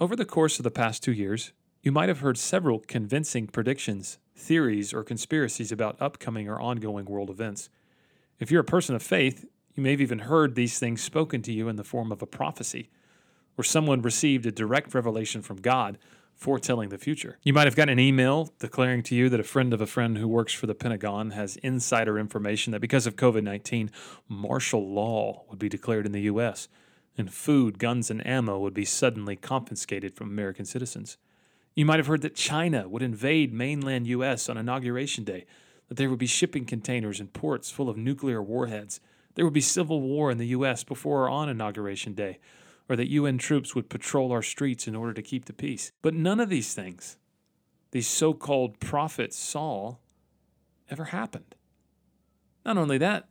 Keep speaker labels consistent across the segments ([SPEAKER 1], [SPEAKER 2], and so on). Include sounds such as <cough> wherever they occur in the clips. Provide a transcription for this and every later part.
[SPEAKER 1] Over the course of the past two years, you might have heard several convincing predictions, theories, or conspiracies about upcoming or ongoing world events. If you're a person of faith, you may have even heard these things spoken to you in the form of a prophecy, or someone received a direct revelation from God foretelling the future. You might have gotten an email declaring to you that a friend of a friend who works for the Pentagon has insider information that because of COVID 19, martial law would be declared in the U.S., and food, guns, and ammo would be suddenly confiscated from American citizens. You might have heard that China would invade mainland U.S. on Inauguration Day, that there would be shipping containers and ports full of nuclear warheads. There would be civil war in the U.S. before or on Inauguration Day, or that UN troops would patrol our streets in order to keep the peace. But none of these things, these so called prophets saw, ever happened. Not only that,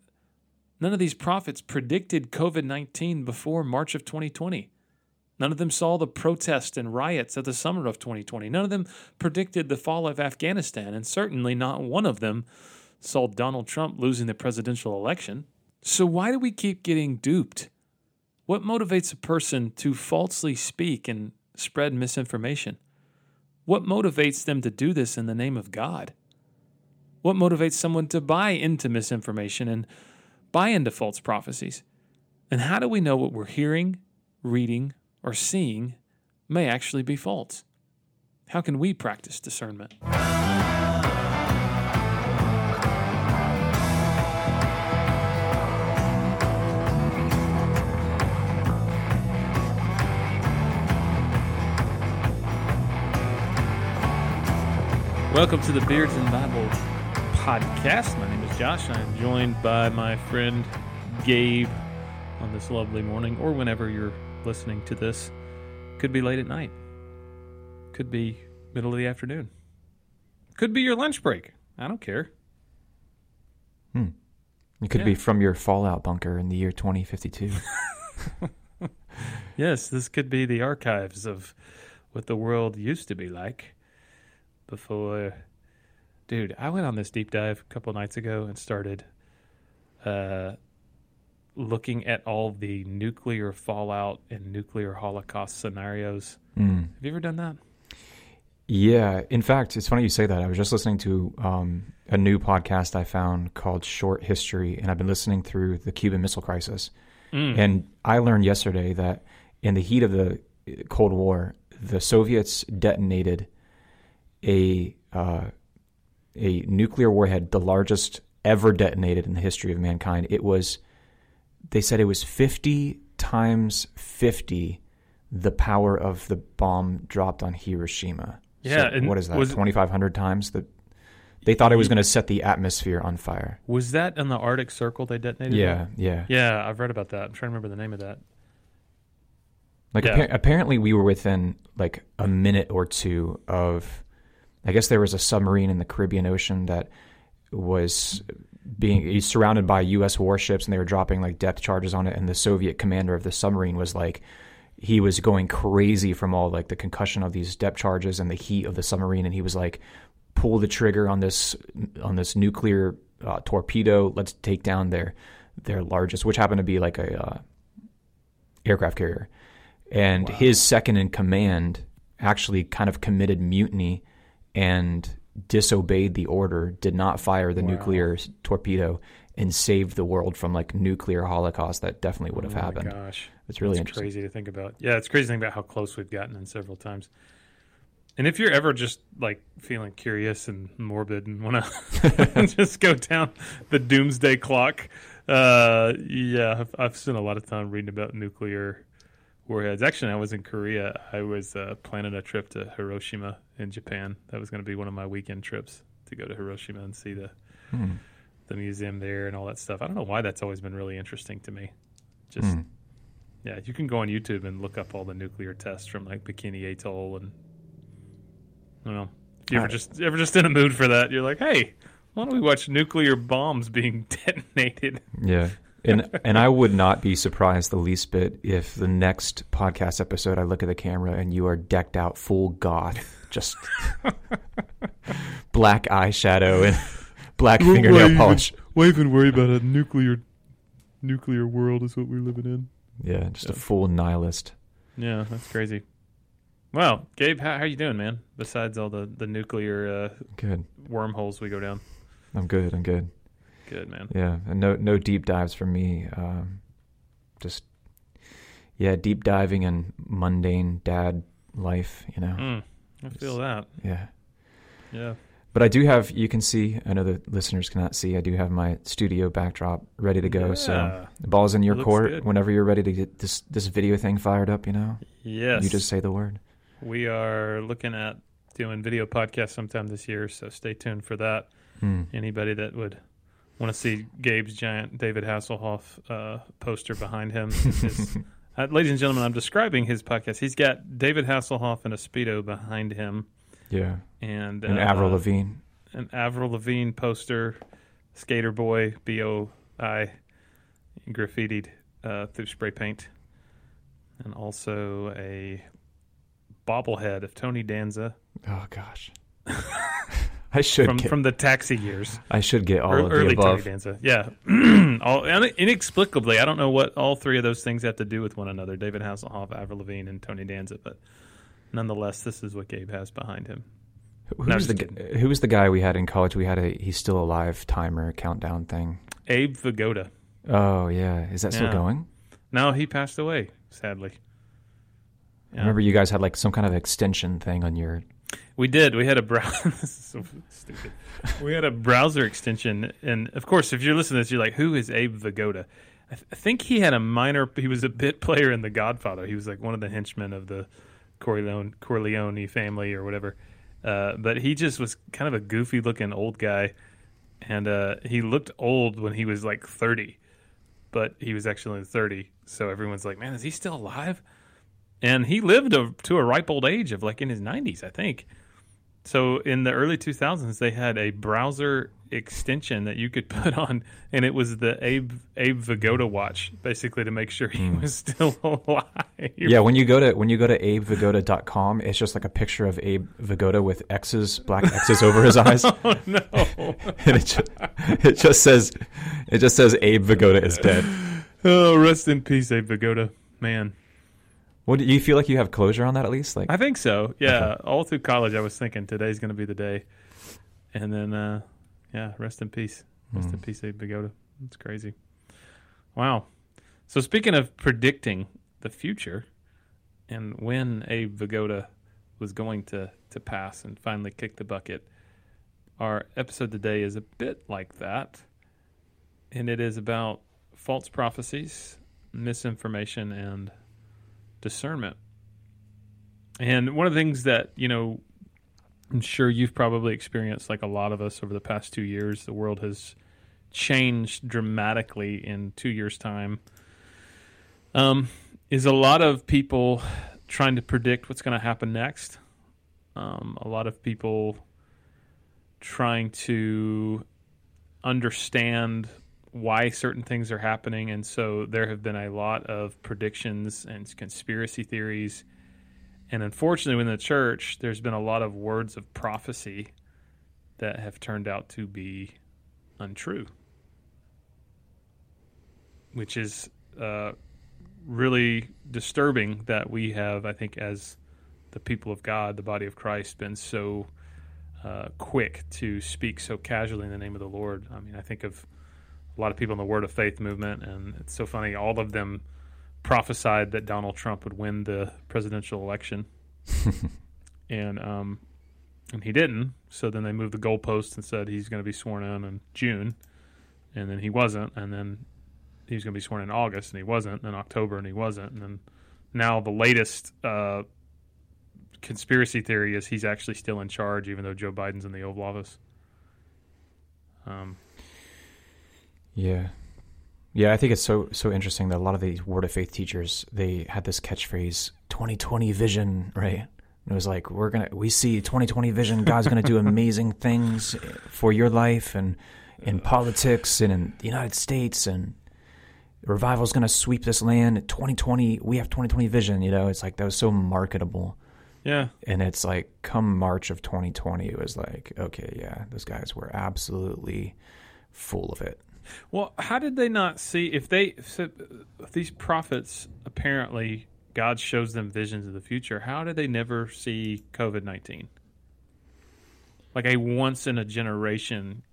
[SPEAKER 1] none of these prophets predicted COVID 19 before March of 2020. None of them saw the protests and riots of the summer of 2020. None of them predicted the fall of Afghanistan, and certainly not one of them saw Donald Trump losing the presidential election. So, why do we keep getting duped? What motivates a person to falsely speak and spread misinformation? What motivates them to do this in the name of God? What motivates someone to buy into misinformation and buy into false prophecies? And how do we know what we're hearing, reading, or seeing may actually be false? How can we practice discernment? Welcome to the Beards and Bible podcast. My name Josh. I'm joined by my friend Gabe on this lovely morning, or whenever you're listening to this. Could be late at night, could be middle of the afternoon, could be your lunch break. I don't care.
[SPEAKER 2] Hmm. It could
[SPEAKER 1] Yeah.
[SPEAKER 2] be from your Fallout bunker in the year 2052. <laughs> <laughs>
[SPEAKER 1] Yes, this could be the archives of what the world used to be like before. Dude, I went on this deep dive a couple nights ago and started uh, looking at all the nuclear fallout and nuclear holocaust scenarios.
[SPEAKER 2] Hmm.
[SPEAKER 1] Have you ever done that?
[SPEAKER 2] Yeah. In fact, it's funny you say that. I was just listening to um, a new podcast I found called Short History, and I've been listening through the Cuban Missile Crisis.
[SPEAKER 1] Mm.
[SPEAKER 2] And I learned yesterday that in the heat of the Cold War, the Soviets detonated a uh, a nuclear warhead, the largest ever detonated in the history of mankind. It was, they said, it was fifty times fifty the power of the bomb dropped on Hiroshima.
[SPEAKER 1] Yeah,
[SPEAKER 2] So
[SPEAKER 1] and
[SPEAKER 2] what is that? Twenty five hundred times the. They thought it was going to set the atmosphere on fire.
[SPEAKER 1] Was that in the Arctic Circle they detonated?
[SPEAKER 2] Yeah,
[SPEAKER 1] it?
[SPEAKER 2] yeah.
[SPEAKER 1] Yeah, I've read about that. I'm trying to remember the name of that.
[SPEAKER 2] Like
[SPEAKER 1] Yeah.
[SPEAKER 2] appa- apparently we were within like a minute or two of I guess there was a submarine in the Caribbean Ocean that was being surrounded by US warships and they were dropping like depth charges on it. And the Soviet commander of the submarine was like he was going crazy from all like the concussion of these depth charges and the heat of the submarine. And he was like pull the trigger on this on this nuclear uh, torpedo. Let's take down their their largest which happened to be like a uh, aircraft carrier. And
[SPEAKER 1] Wow.
[SPEAKER 2] his second in command actually kind of committed mutiny and disobeyed the order, did not fire the
[SPEAKER 1] Wow.
[SPEAKER 2] nuclear torpedo, and saved the world from like nuclear holocaust that definitely would have
[SPEAKER 1] oh
[SPEAKER 2] happened.
[SPEAKER 1] Gosh.
[SPEAKER 2] It's really
[SPEAKER 1] crazy to think about. Yeah, it's crazy to think about how close we've gotten in several times. And if you're ever just like feeling curious and morbid and want to <laughs> <laughs> just go down the doomsday clock, uh, yeah, I've, I've spent a lot of time reading about nuclear warheads. Actually, I was in Korea. I was uh, planning a trip to Hiroshima in Japan. That was going to be one of my weekend trips to go to Hiroshima and see the
[SPEAKER 2] Hmm.
[SPEAKER 1] the museum there and all that stuff. I don't know why that's always been really interesting to me. Just
[SPEAKER 2] Hmm.
[SPEAKER 1] yeah, you can go on YouTube and look up all the nuclear tests from like Bikini Atoll and I don't know. If you ever just ever just in a mood for that, you're like, hey, why don't we watch nuclear bombs being <laughs> detonated?
[SPEAKER 2] Yeah. And and I would not be surprised the least bit if the next podcast episode I look at the camera and you are decked out full goth, just black eyeshadow and <laughs> black fingernail polish.
[SPEAKER 1] Why even worry about a nuclear nuclear world is what we're living in.
[SPEAKER 2] Yeah, just a full nihilist.
[SPEAKER 1] Yeah, that's crazy. Well, Gabe, how, how you doing, man? Besides all the the nuclear uh,
[SPEAKER 2] Good.
[SPEAKER 1] wormholes we go down.
[SPEAKER 2] I'm good. I'm good.
[SPEAKER 1] Good, man.
[SPEAKER 2] Yeah, and no no deep dives for me. Um, just yeah, deep diving in mundane dad life. You know.
[SPEAKER 1] Mm, I feel that.
[SPEAKER 2] Yeah.
[SPEAKER 1] Yeah.
[SPEAKER 2] But I do have. You can see. I know the listeners cannot see. I do have my studio backdrop ready to go. So the ball's in your
[SPEAKER 1] Looks
[SPEAKER 2] court.
[SPEAKER 1] good.
[SPEAKER 2] Whenever you're ready to get this this video thing fired up, you know,
[SPEAKER 1] Yes.
[SPEAKER 2] you just say the word.
[SPEAKER 1] We are looking at doing video podcasts sometime this year, so stay tuned for that.
[SPEAKER 2] Hmm.
[SPEAKER 1] Anybody that would want to see Gabe's giant David Hasselhoff uh, poster behind him. <laughs> is- uh, ladies and gentlemen, I'm describing his podcast. He's got David Hasselhoff and a Speedo behind him.
[SPEAKER 2] Yeah.
[SPEAKER 1] And,
[SPEAKER 2] And
[SPEAKER 1] uh,
[SPEAKER 2] Avril Lavigne.
[SPEAKER 1] an Avril Lavigne poster, Skater Boy, B O I, graffitied uh, through spray paint, and also a bobblehead of Tony Danza
[SPEAKER 2] Oh gosh. <laughs> I should
[SPEAKER 1] from
[SPEAKER 2] get,
[SPEAKER 1] from the Taxi years,
[SPEAKER 2] I should get all
[SPEAKER 1] Ear-
[SPEAKER 2] of the
[SPEAKER 1] early Tony. Danza. Yeah, <clears throat> all inexplicably, I don't know what all three of those things have to do with one another: David Hasselhoff, Avril Lavigne, and Tony Danza. But nonetheless, this is what Gabe has behind him.
[SPEAKER 2] Who was the who was the guy we had in college? We had a he's still alive timer countdown thing.
[SPEAKER 1] Abe Vigoda.
[SPEAKER 2] Oh yeah, is that still going?
[SPEAKER 1] No, he passed away, sadly.
[SPEAKER 2] I remember you guys had like some kind of extension thing on your.
[SPEAKER 1] We did. We had a browser. <laughs> this is so stupid. We had a browser extension, and of course, if you're listening to this, you're like, "Who is Abe Vigoda?" I, th- I think he had a minor. He was a bit player in The Godfather. He was like one of the henchmen of the Corleone Corleone family or whatever. Uh, but he just was kind of a goofy looking old guy, and uh, he looked old when he was like 30, but he was actually 30. So everyone's like, "Man, is he still alive?" And he lived a, to a ripe old age of like in his 90s, I think. So in the early 2000s, they had a browser extension that you could <laughs> put on, and it was the Abe Abe Vigoda watch, basically to make sure he hmm. was <laughs> still alive.
[SPEAKER 2] Yeah, when you go to when you go to abevigoda.com, it's just like a picture of Abe Vigoda with X's, black X's over his <laughs> eyes,
[SPEAKER 1] Oh no!
[SPEAKER 2] and it just, it just says it just says Abe Vigoda is dead.
[SPEAKER 1] oh, rest in peace, Abe Vigoda. Man,
[SPEAKER 2] What do you feel like you have closure on that at least? Like
[SPEAKER 1] I think so. Yeah, all through college, I was thinking today's going to be the day, and then uh, yeah, rest in peace, rest in peace, Abe Vigoda. That's crazy. Wow. So speaking of predicting the future, and when Abe Vigoda was going to to pass and finally kick the bucket, our episode today is a bit like that, and it is about false prophecies, misinformation, and discernment. And one of the things that, you know, I'm sure you've probably experienced, like a lot of us over the past two years, the world has changed dramatically in two years' time. Um, is a lot of people trying to predict what's going to happen next. Um, a lot of people trying to understand why certain things are happening. And so there have been a lot of predictions and conspiracy theories. And unfortunately, within the church, there's been a lot of words of prophecy that have turned out to be untrue, which is uh, really disturbing that we have, I think, as the people of God, the body of Christ, been so uh, quick to speak so casually in the name of the Lord. I mean, I think of a lot of people in the Word of Faith movement, and it's so funny. All of them prophesied that Donald Trump would win the presidential election, <laughs> and um, and he didn't. So then they moved the goalpost and said he's going to be sworn in in June, and then he wasn't, and then he was going to be sworn in August, and he wasn't, and then October, and he wasn't, and then now the latest uh, conspiracy theory is he's actually still in charge, even though Joe Biden's in the Oval Office. Um,
[SPEAKER 2] Yeah. Yeah, I think it's so so interesting that a lot of these word of faith teachers they had this catchphrase 2020 vision, right? And it was like we're going to we see 2020 vision, God's going to do amazing <laughs> things for your life and in politics and in the United States and revival's going to sweep this land. 2020, we have 2020 vision, you know. It's like that was so marketable.
[SPEAKER 1] yeah,
[SPEAKER 2] And it's like come March of 2020 it was like okay, yeah, those guys were absolutely full of it.
[SPEAKER 1] Well, how did they not see if they so these prophets apparently God shows them visions of the future. How did they never see COVID 19? Like a once in a generation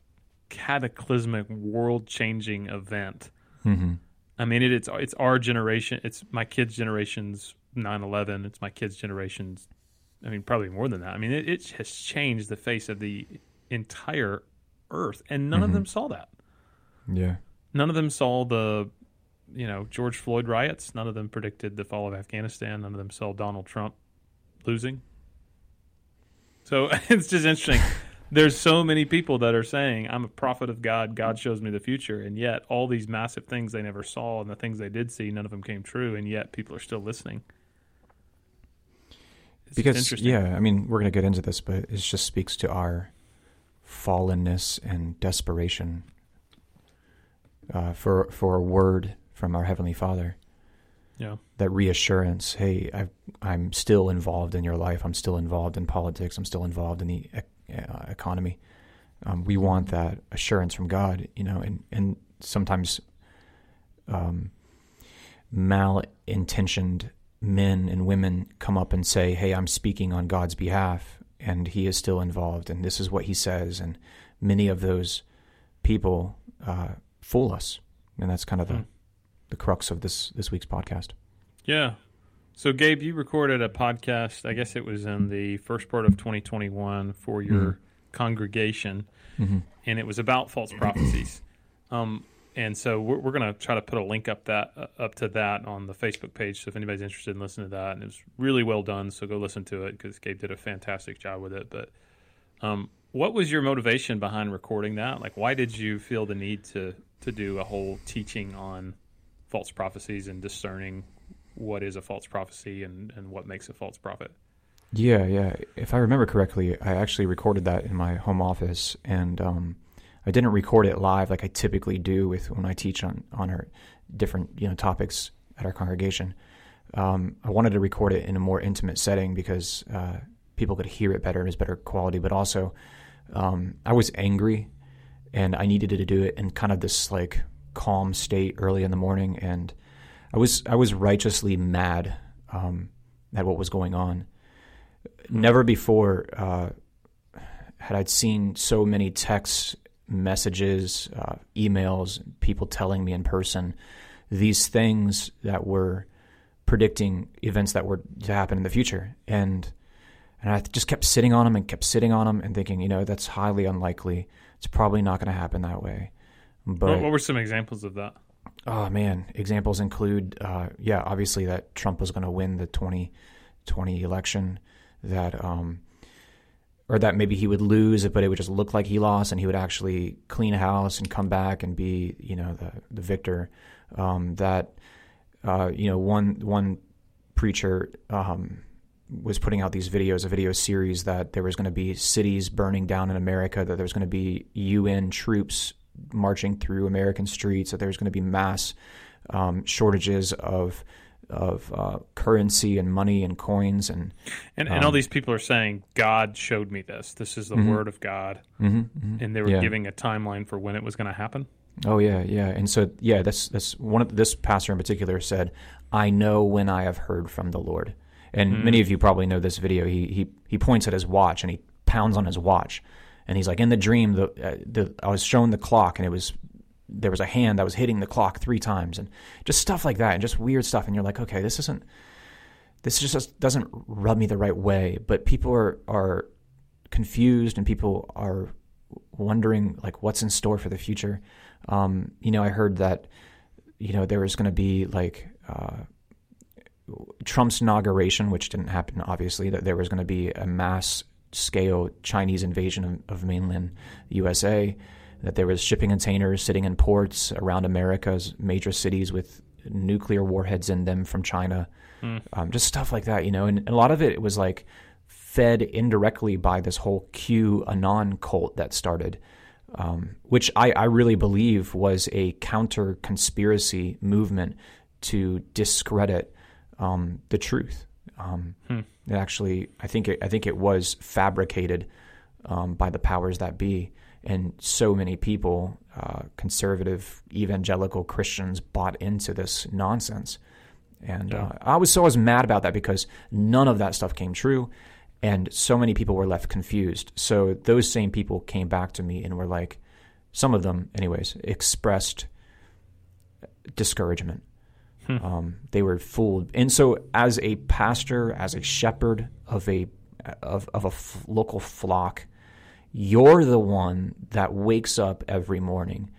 [SPEAKER 1] cataclysmic world changing event.
[SPEAKER 2] Mm-hmm.
[SPEAKER 1] I mean, it, it's it's our generation. It's my kids' generation's 9/11. It's my kids' generation's. I mean, probably more than that. I mean, it, it has changed the face of the entire earth, and none of
[SPEAKER 2] Mhm.
[SPEAKER 1] them saw that.
[SPEAKER 2] Yeah.
[SPEAKER 1] None of them saw the, you know, George Floyd riots. None of them predicted the fall of Afghanistan. None of them saw Donald Trump losing. So <laughs> it's just interesting. <laughs> There's so many people that are saying, I'm a prophet of God. God shows me the future. And yet, all these massive things they never saw and the things they did see, none of them came true. And yet, people are still listening. It's
[SPEAKER 2] because
[SPEAKER 1] interesting.
[SPEAKER 2] yeah, I mean, we're going to get into this, but it just speaks to our fallenness and desperation uh, for for a word from our heavenly Father.
[SPEAKER 1] Yeah.
[SPEAKER 2] That reassurance. Hey, I, I'm still involved in your life. I'm still involved in politics. I'm still involved in the e- uh, economy. Um, we want that assurance from God, you know, and and sometimes um, malintentioned men and women come up and say, "Hey, I'm speaking on God's behalf, and He is still involved, and this is what He says." And many of those people uh, fool us, and that's kind of the
[SPEAKER 1] Hmm.
[SPEAKER 2] the crux of this this week's podcast.
[SPEAKER 1] Yeah. So, Gabe, you recorded a podcast, I guess it was in the first part of 2021 for your
[SPEAKER 2] Mhm.
[SPEAKER 1] congregation,
[SPEAKER 2] Mm-hmm.
[SPEAKER 1] and it was about false prophecies. Um, and so we're, we're going to try to put a link up that uh, up to that on the Facebook page. So if anybody's interested in listening to that, and it was really well done, so go listen to it because Gabe did a fantastic job with it. But um, what was your motivation behind recording that? Like, why did you feel the need to to do a whole teaching on false prophecies and discerning what is a false prophecy and, and what makes a false prophet?
[SPEAKER 2] Yeah, yeah. If I remember correctly, I actually recorded that in my home office, and um, I didn't record it live like I typically do with when I teach on on our different you know topics at our congregation. Um, I wanted to record it in a more intimate setting because uh, people could hear it better and it's better quality. But also, um, I was angry, and I needed to do it in kind of this like calm state early in the morning, and I was I was righteously mad um, at what was going on never before uh, had I seen so many texts, messages, uh, emails, people telling me in person these things that were predicting events that were to happen in the future, and and I just kept sitting on them and kept sitting on them and thinking, you know, that's highly unlikely. It's probably not going to happen that way. But
[SPEAKER 1] what, what were some examples of that?
[SPEAKER 2] Oh man, examples include, uh, yeah, obviously that Trump was going to win the 2020 election, that um, or that maybe he would lose, but it would just look like he lost, and he would actually clean house and come back and be, you know, the the victor. Um, that uh, you know, one one preacher um, was putting out these videos, a video series that there was going to be cities burning down in America, that there was going to be UN troops marching through American streets, that there was going to be mass um, shortages of of uh, currency and money and coins and
[SPEAKER 1] And, and all
[SPEAKER 2] Um,
[SPEAKER 1] these people are saying, God showed me this. This is the
[SPEAKER 2] Mhm.
[SPEAKER 1] word of God.
[SPEAKER 2] Mhm,
[SPEAKER 1] And they were
[SPEAKER 2] Yeah.
[SPEAKER 1] giving a timeline for when it was going to happen.
[SPEAKER 2] Oh yeah, yeah. And so yeah, that's that's one of this pastor in particular said, "I know when I have heard from the Lord." And
[SPEAKER 1] Mm.
[SPEAKER 2] many of you probably know this video. He he he points at his watch and he pounds on his watch, and he's like, "In the dream, the uh, the I was shown the clock, and it was there was a hand that was hitting the clock three times, and just stuff like that, and just weird stuff." And you're like, "Okay, this isn't." This just doesn't rub me the right way, but people are, are confused and people are wondering like what's in store for the future. Um, you know, I heard that you know there was going to be like uh, Trump's inauguration, which didn't happen, obviously. That there was going to be a mass scale Chinese invasion of, of mainland USA. That there was shipping containers sitting in ports around America's major cities with nuclear warheads in them from China.
[SPEAKER 1] Mm.
[SPEAKER 2] Um, just stuff like that, you know. And, and a lot of it was like fed indirectly by this whole Q Anon cult that started um, which I, I really believe was a counter conspiracy movement to discredit um, the truth. Um,
[SPEAKER 1] Hmm.
[SPEAKER 2] It actually, I think it, I think it was fabricated um, by the powers that be, and so many people, uh, conservative, evangelical Christians, bought into this nonsense. And
[SPEAKER 1] Yeah.
[SPEAKER 2] uh, I was so I was mad about that because none of that stuff came true, and so many people were left confused. So those same people came back to me and were like, some of them, anyways, expressed discouragement. Um, they were fooled, and so as a pastor, as a shepherd of a of of a f- local flock, you're the one that wakes up every morning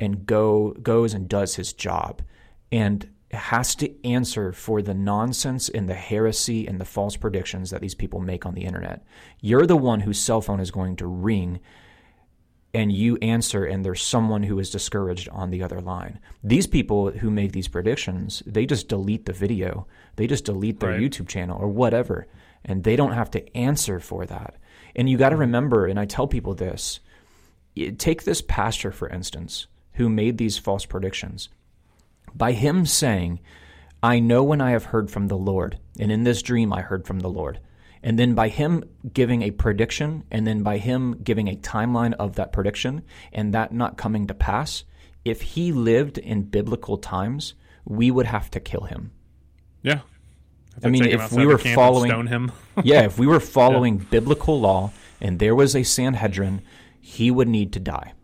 [SPEAKER 2] and go goes and does his job, and has to answer for the nonsense and the heresy and the false predictions that these people make on the internet. You're the one whose cell phone is going to ring and you answer and there's someone who is discouraged on the other line. These people who make these predictions, they just delete the video. They just delete their
[SPEAKER 1] Right.
[SPEAKER 2] YouTube channel or whatever and they don't have to answer for that. And you got to mm-hmm. remember and I tell people this, take this pastor for instance who made these false predictions. By him saying, I know when I have heard from the Lord, and in this dream I heard from the Lord. And then by him giving a prediction, and then by him giving a timeline of that prediction, and that not coming to pass, if he lived in biblical times, we would have to kill him.
[SPEAKER 1] Yeah.
[SPEAKER 2] I mean, if we were following-
[SPEAKER 1] stone him. <laughs>
[SPEAKER 2] yeah, if we were following biblical law and there was a Sanhedrin, he would need to die.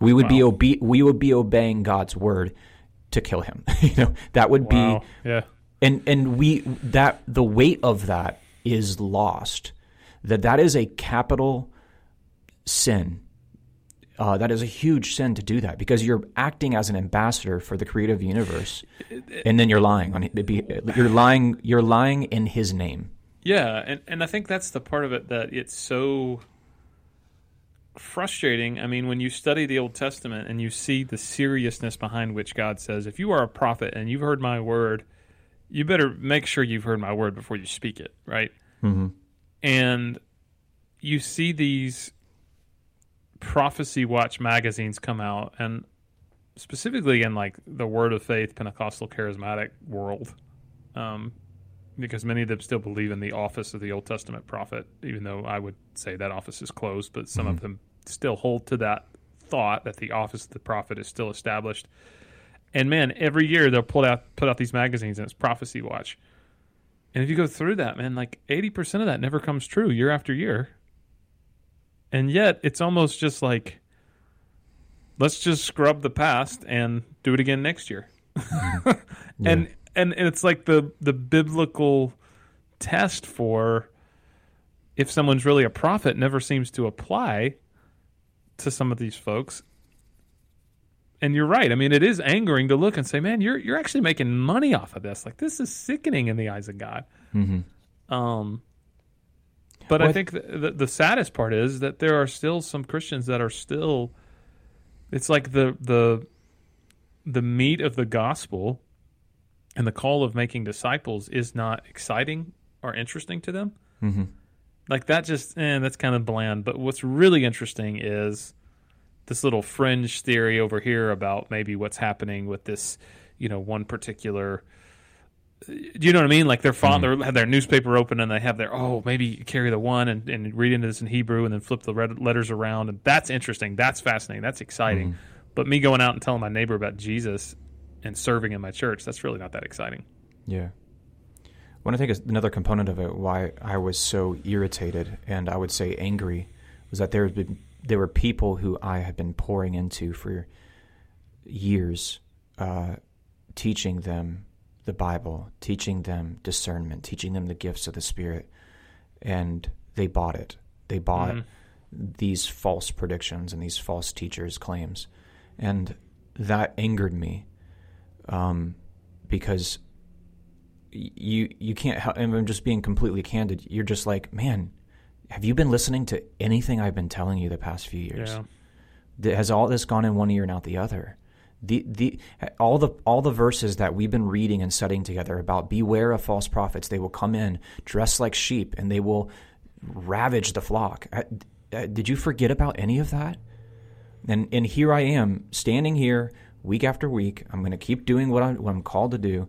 [SPEAKER 2] We would be obe- we would be obeying God's word to kill him. <laughs> you know, that would
[SPEAKER 1] wow.
[SPEAKER 2] be
[SPEAKER 1] Yeah.
[SPEAKER 2] and and we that the weight of that is lost that that is a capital sin uh, that is a huge sin to do that because you're acting as an ambassador for the creative universe and then you're lying on you're lying you're lying in his name
[SPEAKER 1] Yeah, and, and I think that's the part of it that it's so frustrating. I mean, when you study the Old Testament and you see the seriousness behind which God says, if you are a prophet and you've heard my word, you better make sure you've heard my word before you speak it, right?
[SPEAKER 2] mm-hmm.
[SPEAKER 1] And you see these prophecy watch magazines come out, and specifically in like the Word of Faith Pentecostal charismatic world, um, because many of them still believe in the office of the Old Testament prophet, even though I would say that office is closed, but some of them still hold to that thought that the office of the prophet is still established. And man, every year they'll put out put out these magazines and it's prophecy watch. And if you go through that, man, like 80% of that never comes true year after year. And yet it's almost just like let's just scrub the past and do it again next year. <laughs> And and and it's like the the biblical test for if someone's really a prophet never seems to apply to some of these folks. And you're right. I mean, it is angering to look and say, "Man, you're you're actually making money off of this. Like this is sickening in the eyes of God."
[SPEAKER 2] Mm-hmm.
[SPEAKER 1] Um, but I
[SPEAKER 2] Well, I-
[SPEAKER 1] think the, the, the saddest part is that there are still some Christians that are still. It's like the the the meat of the gospel and the call of making disciples is not exciting or interesting to them.
[SPEAKER 2] Mm-hmm.
[SPEAKER 1] Like that, just eh, that's kind of bland. But what's really interesting is this little fringe theory over here about maybe what's happening with this, you know, one particular. Do you know what I mean? Like they're font, hmm. they have their newspaper open and they have their oh maybe carry the one and, and read into this in Hebrew and then flip the red letters around and that's interesting. That's fascinating. That's exciting. Hmm. But me going out and telling my neighbor about Jesus and serving in my church, that's really not that exciting.
[SPEAKER 2] Yeah. What I think another component of it, why I was so irritated and I would say angry, was that there had been there were people who I had been pouring into for years, uh, teaching them the Bible, teaching them discernment, teaching them the gifts of the Spirit, and they bought it. They bought these false predictions and these false teachers' claims, and that angered me um, because you you can't help and I'm just being completely candid. You're just like, man, have you been listening to anything I've been telling you the past few years?
[SPEAKER 1] Yeah.
[SPEAKER 2] Has all this gone in one ear and out the other? The the all the all the verses that we've been reading and studying together about beware of false prophets. They will come in dressed like sheep and they will ravage the flock. Uh, uh, Did you forget about any of that? And and here I am standing here week after week. I'm going to keep doing what I'm what I'm called to do.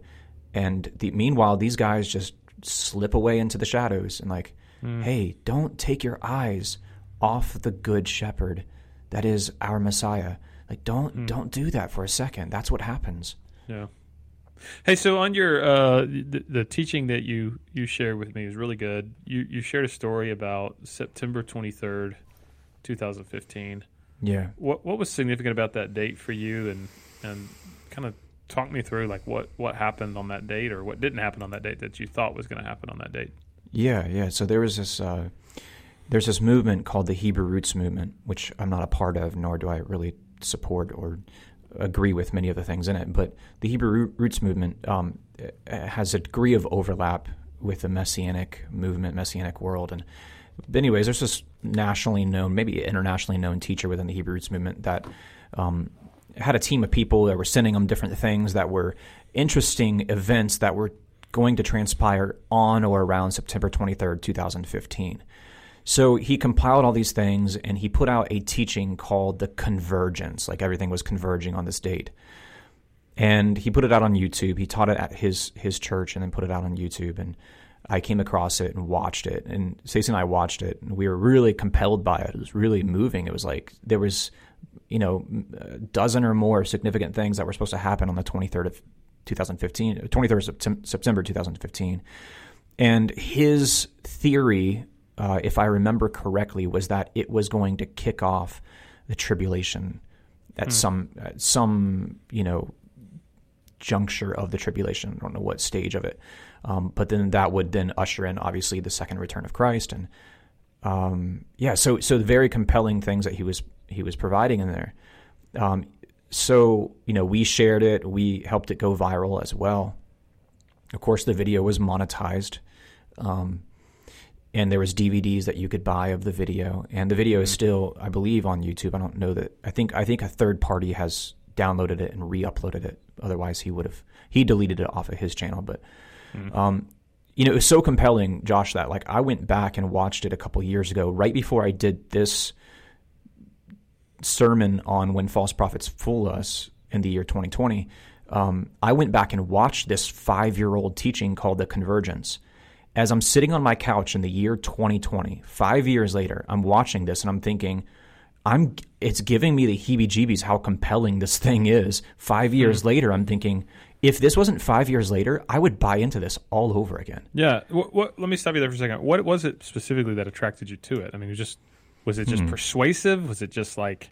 [SPEAKER 2] And the, meanwhile, these guys just slip away into the shadows and like, hey, don't take your eyes off the good shepherd that is our Messiah. Like, don't don't do that for a second. That's what happens.
[SPEAKER 1] Yeah. Hey, so on your uh, the, the teaching that you you shared with me is really good. You you shared a story about September twenty third, two thousand fifteen.
[SPEAKER 2] Yeah.
[SPEAKER 1] What what was significant about that date for you, and and kind of talk me through like what what happened on that date, or what didn't happen on that date that you thought was going to happen on that date.
[SPEAKER 2] Yeah, yeah. So there was this uh, there's this movement called the Hebrew Roots movement, which I'm not a part of, nor do I really support or agree with many of the things in it. But the Hebrew Roots movement um, has a degree of overlap with the Messianic movement, Messianic world, and anyways, there's this nationally known, maybe internationally known teacher within the Hebrew Roots movement that um, had a team of people that were sending them different things that were interesting events that were going to transpire on or around September 23rd, 2015. So he compiled all these things and he put out a teaching called the convergence, like everything was converging on this date. And he put it out on YouTube. He taught it at his his church and then put it out on YouTube. And I came across it and watched it. And Stacey and I watched it, and we were really compelled by it. It was really moving. It was like there was, you know, a dozen or more significant things that were supposed to happen on the 23rd of 2015, 23rd of September 2015. And his theory, uh, if I remember correctly, was that it was going to kick off the tribulation at some at some you know juncture of the tribulation. I don't know what stage of it, um, but then that would then usher in obviously the second return of Christ, and um, yeah, so so the very compelling things that he was he was providing in there. Um, so you know, we shared it, we helped it go viral as well. Of course, the video was monetized. Um, and there was DVDs that you could buy of the video, and the video is still, I believe, on YouTube. I don't know that. I think I think a third party has downloaded it and re-uploaded it. Otherwise, he would have he deleted it off of his channel. But um, you know, it was so compelling, Josh, that like I went back and watched it a couple years ago, right before I did this sermon on when false prophets fool us in the year 2020. Um, I went back and watched this five-year-old teaching called the Convergence. As I'm sitting on my couch in the year 2020, five years later, I'm watching this and I'm thinking, I'm it's giving me the heebie-jeebies how compelling this thing is. Five years later, I'm thinking, if this wasn't five years later, I would buy into this all over again.
[SPEAKER 1] Yeah. What, what, let me stop you there for a second. What was it specifically that attracted you to it? I mean, it was just was it just persuasive? Was it just like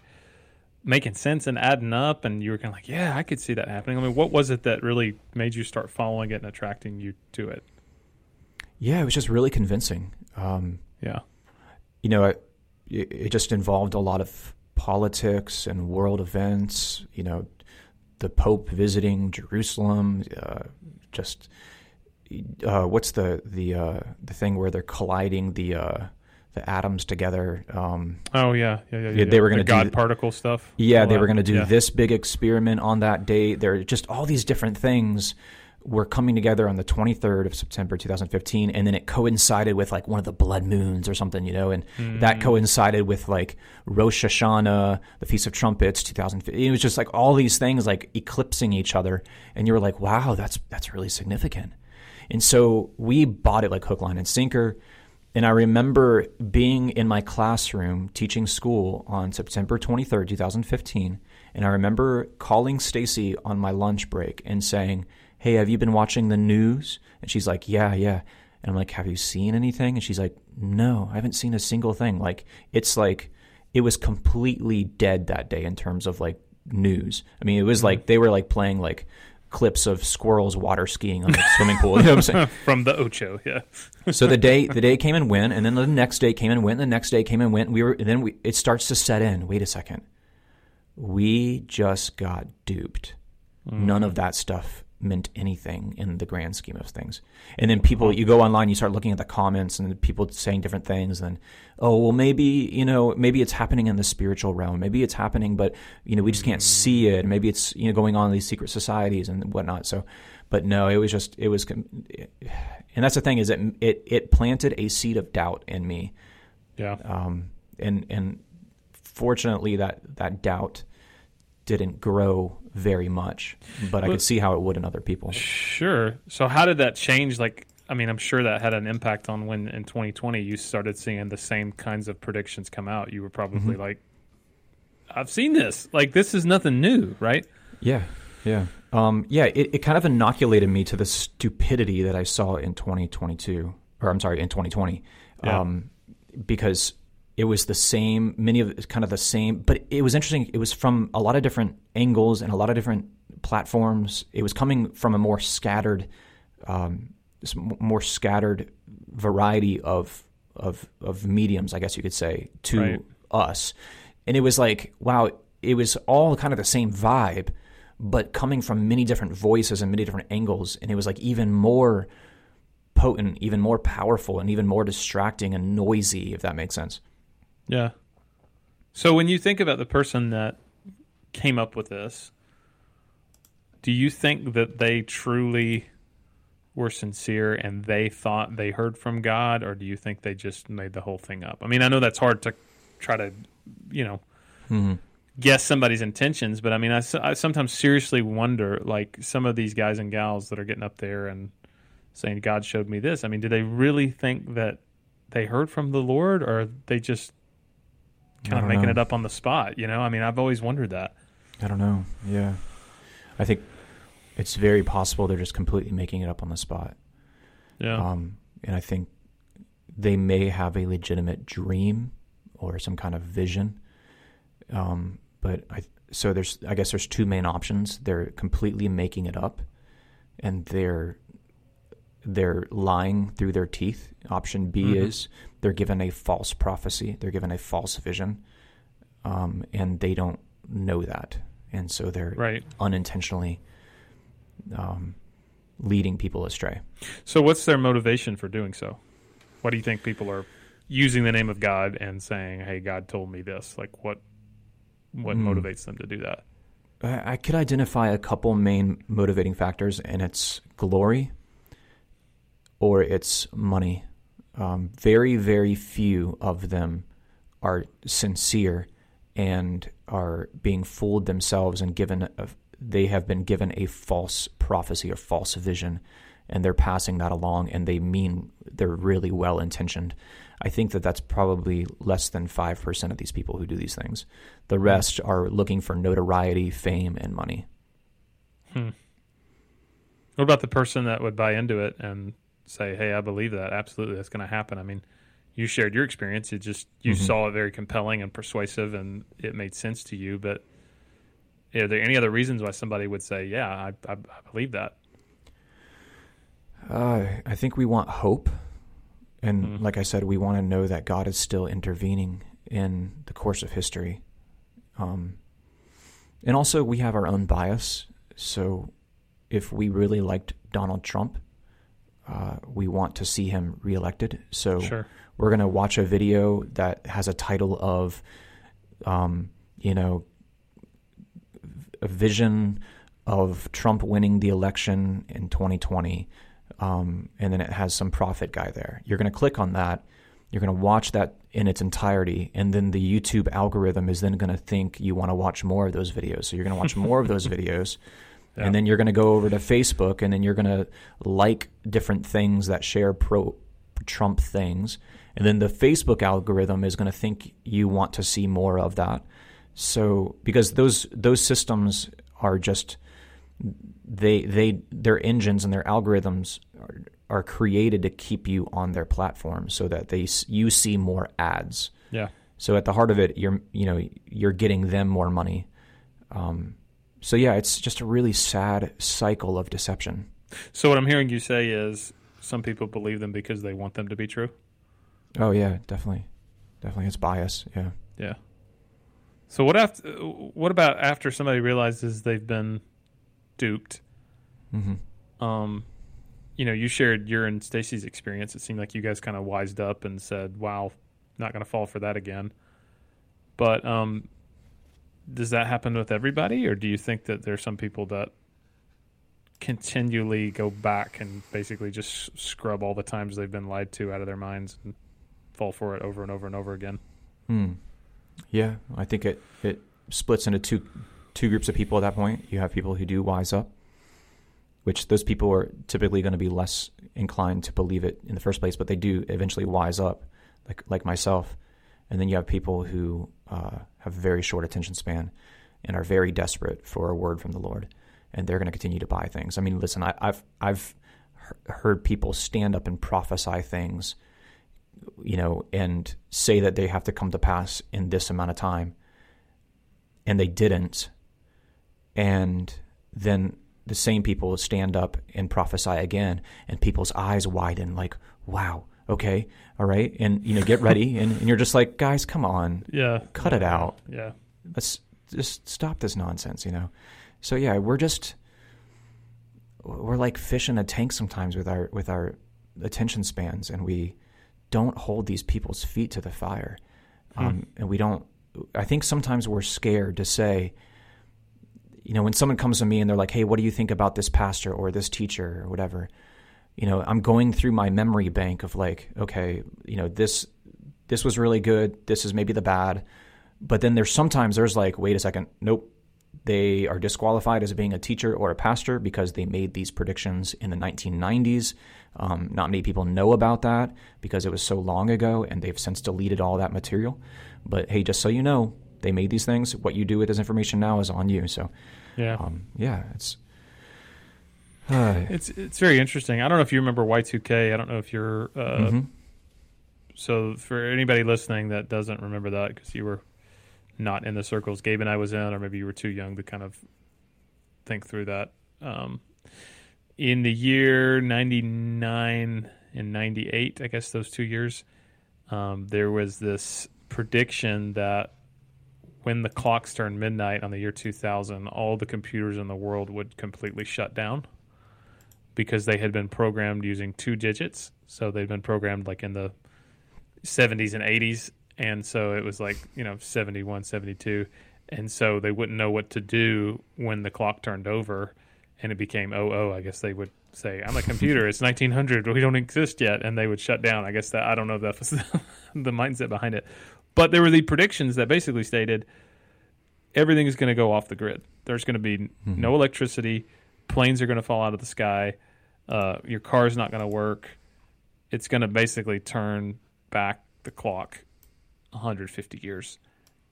[SPEAKER 1] making sense and adding up, and you were kind of like, yeah, I could see that happening. I mean, what was it that really made you start following it and attracting you to it?
[SPEAKER 2] Yeah, it was just really convincing. Um,
[SPEAKER 1] Yeah.
[SPEAKER 2] you know, it, it just involved a lot of politics and world events. You know, the Pope visiting Jerusalem. Uh, just uh, what's the the uh, the thing where they're colliding the uh, the atoms together? Um,
[SPEAKER 1] Oh yeah, yeah, yeah. yeah,
[SPEAKER 2] they were do
[SPEAKER 1] God
[SPEAKER 2] the-
[SPEAKER 1] particle stuff.
[SPEAKER 2] yeah, they
[SPEAKER 1] that.
[SPEAKER 2] were going to do
[SPEAKER 1] Yeah.
[SPEAKER 2] this big experiment on that date. There, just all these different things were coming together on the 23rd of September 2015, and then it coincided with like one of the blood moons or something, you know, and
[SPEAKER 1] Hmm.
[SPEAKER 2] that coincided with like Rosh Hashanah, the Feast of Trumpets, 2015. It was just like all these things like eclipsing each other, and you were like, wow, that's that's really significant. And so we bought it like hook, line, and sinker. And I remember being in my classroom teaching school on September 23rd, 2015. And I remember calling Stacy on my lunch break and saying, Hey, have you been watching the news? And she's like, Yeah, yeah. And I'm like, Have you seen anything? And she's like, No, I haven't seen a single thing. Like, it's like, it was completely dead that day in terms of like news. I mean, it was like they were like playing like clips of squirrels water skiing on the swimming pool. You know what I'm saying? <laughs>
[SPEAKER 1] from the Ocho. Yeah.
[SPEAKER 2] so the day the day came and went, and then the next day came and went. And the next day came and went. And we were and then we, it starts to set in. Wait a second, we just got duped. Mm. None of that stuff meant anything in the grand scheme of things. And then people, you go online, you start looking at the comments, and people saying different things. And oh, well, maybe you know, maybe it's happening in the spiritual realm. Maybe it's happening, but you know, we just can't see it. Maybe it's you know going on in these secret societies and whatnot. So, but no, it was just it was, and that's the thing is it it it planted a seed of doubt in me,
[SPEAKER 1] Yeah.
[SPEAKER 2] um, and and fortunately that that doubt didn't grow very much, but I
[SPEAKER 1] Well-
[SPEAKER 2] could see how it would in other people.
[SPEAKER 1] Sure. So how did that change? Like, I mean, I'm sure that had an impact on when in 2020 you started seeing the same kinds of predictions come out. You were probably
[SPEAKER 2] Mm-hmm.
[SPEAKER 1] like, I've seen this. Like, this is nothing new, right?
[SPEAKER 2] Yeah, yeah. Um, yeah, it, it kind of inoculated me to the stupidity that I saw in 2022, or I'm sorry, in 2020,
[SPEAKER 1] Yeah.
[SPEAKER 2] um, because it was the same, many of it kind of the same, but it was interesting. It was from a lot of different angles and a lot of different platforms. It was coming from a more scattered, um, more scattered variety of of of mediums, I guess you could say, to
[SPEAKER 1] Right.
[SPEAKER 2] us. And it was like, wow, it was all kind of the same vibe, but coming from many different voices and many different angles. And it was like even more potent, even more powerful, and even more distracting and noisy, if that makes sense.
[SPEAKER 1] Yeah. So when you think about the person that came up with this, do you think that they truly were sincere and they thought they heard from God, or do you think they just made the whole thing up? I mean, I know that's hard to try to, you know,
[SPEAKER 2] Mm-hmm.
[SPEAKER 1] guess somebody's intentions, but I mean, I sometimes seriously wonder, like some of these guys and gals that are getting up there and saying, God showed me this. I mean, do they really think that they heard from the Lord, or they just
[SPEAKER 2] I
[SPEAKER 1] kind of making
[SPEAKER 2] know.
[SPEAKER 1] it up on the spot? You know, I mean, I've always wondered that.
[SPEAKER 2] I don't know. Yeah. I think it's very possible they're just completely making it up on the spot.
[SPEAKER 1] Yeah.
[SPEAKER 2] Um, and I think they may have a legitimate dream or some kind of vision. Um, but I so there's I guess there's two main options. They're completely making it up, and they're they're lying through their teeth. Option B
[SPEAKER 1] Mhm.
[SPEAKER 2] is they're given a false prophecy. They're given a false vision, um, and they don't know that, and so they're
[SPEAKER 1] right.
[SPEAKER 2] unintentionally um, leading people astray.
[SPEAKER 1] So, what's their motivation for doing so? What do you think people are using the name of God and saying, "Hey, God told me this"? Like, what what
[SPEAKER 2] Hmm.
[SPEAKER 1] motivates them to do that?
[SPEAKER 2] I could identify a couple main motivating factors, and it's glory or it's money. Um, very, very few of them are sincere and are being fooled themselves and given a, they have been given a false prophecy or false vision and they're passing that along and they mean they're really well intentioned. I think that that's probably less than 5% of these people who do these things. The rest are looking for notoriety, fame, and money.
[SPEAKER 1] Hmm. What about the person that would buy into it and say, "Hey, I believe that. Absolutely, that's going to happen." I mean, you shared your experience. It just you
[SPEAKER 2] Mhm.
[SPEAKER 1] saw it very compelling and persuasive, and it made sense to you. But are there any other reasons why somebody would say, "Yeah, I, I, I believe that"?
[SPEAKER 2] Uh, I think we want hope. And
[SPEAKER 1] Mhm.
[SPEAKER 2] like I said, we want to know that God is still intervening in the course of history. Um, and also, we have our own bias. So if we really liked Donald Trump, uh, we want to see him reelected. So
[SPEAKER 1] Sure.
[SPEAKER 2] we're going to watch a video that has a title of, um, you know, a vision of Trump winning the election in 2020. Um, and then it has some prophet guy there. You're going to click on that. You're going to watch that in its entirety. And then the YouTube algorithm is then going to think you want to watch more of those videos. So you're going to watch more of those <laughs> videos.
[SPEAKER 1] Yeah.
[SPEAKER 2] And then you're going to go over to Facebook and then you're going to like different things that share pro Trump things. And then the Facebook algorithm is going to think you want to see more of that. So because those those systems are just they they their engines and their algorithms are, are created to keep you on their platform so that they you see more ads.
[SPEAKER 1] Yeah.
[SPEAKER 2] So at the heart of it, you're you know you're getting them more money. Um, so yeah, it's just a really sad cycle of deception.
[SPEAKER 1] So what I'm hearing you say is some people believe them because they want them to be true.
[SPEAKER 2] Oh yeah, definitely, definitely, it's bias. Yeah.
[SPEAKER 1] Yeah. So what after? What about after somebody realizes they've been duped?
[SPEAKER 2] hmm
[SPEAKER 1] Um, you know, you shared your and Stacy's experience. It seemed like you guys kind of wised up and said, "Wow, not going to fall for that again." But um, does that happen with everybody, or do you think that there's some people that continually go back and basically just scrub all the times they've been lied to out of their minds and fall for it over and over and over again?
[SPEAKER 2] Hmm. Yeah, I think it it splits into two two groups of people at that point. You have people who do wise up, which those people are typically going to be less inclined to believe it in the first place, but they do eventually wise up, like like myself. And then you have people who uh, have very short attention span and are very desperate for a word from the Lord, and they're going to continue to buy things. I mean, listen, I, I've I've heard people stand up and prophesy things, you know, and say that they have to come to pass in this amount of time, and they didn't, and then the same people stand up and prophesy again, and people's eyes widen, like, wow, okay, all right, and you know, get ready, and, and you're just like, guys, come on,
[SPEAKER 1] yeah,
[SPEAKER 2] cut it out,
[SPEAKER 1] yeah,
[SPEAKER 2] let's just stop this nonsense, you know. So yeah, we're just we're like fish in a tank sometimes with our with our attention spans, and we don't hold these people's feet to the fire, hmm. um, and we don't. I think sometimes we're scared to say, you know, when someone comes to me and they're like, "Hey, what do you think about this pastor or this teacher or whatever?" You know, I'm going through my memory bank of like, okay, you know, this this was really good. This is maybe the bad, but then there's sometimes there's like, wait a second, nope, they are disqualified as being a teacher or a pastor because they made these predictions in the 1990s. Um, not many people know about that because it was so long ago and they've since deleted all that material. But hey, just so you know, they made these things. What you do with this information now is on you. So,
[SPEAKER 1] yeah,
[SPEAKER 2] um, yeah, it's.
[SPEAKER 1] It's it's very interesting. I don't know if you remember Y2K. I don't know if you're. Uh, mm-hmm. So for anybody listening that doesn't remember that, because you were not in the circles Gabe and I was in, or maybe you were too young to kind of think through that. Um, in the year 99 and 98, I guess those two years, um, there was this prediction that when the clocks turned midnight on the year 2000, all the computers in the world would completely shut down because they had been programmed using two digits. So they'd been programmed like in the 70s and 80s and so it was like you know 71 72 and so they wouldn't know what to do when the clock turned over and it became oh oh i guess they would say i'm a computer. It's 1900 we don't exist yet. And they would shut down. I guess that i don't know if that was <laughs> the mindset behind it. But there were the predictions that basically stated everything is going to go off the grid. There's going to be mm-hmm. no electricity planes are going to fall out of the sky uh, your car's not going to work it's going to basically turn back the clock 150 years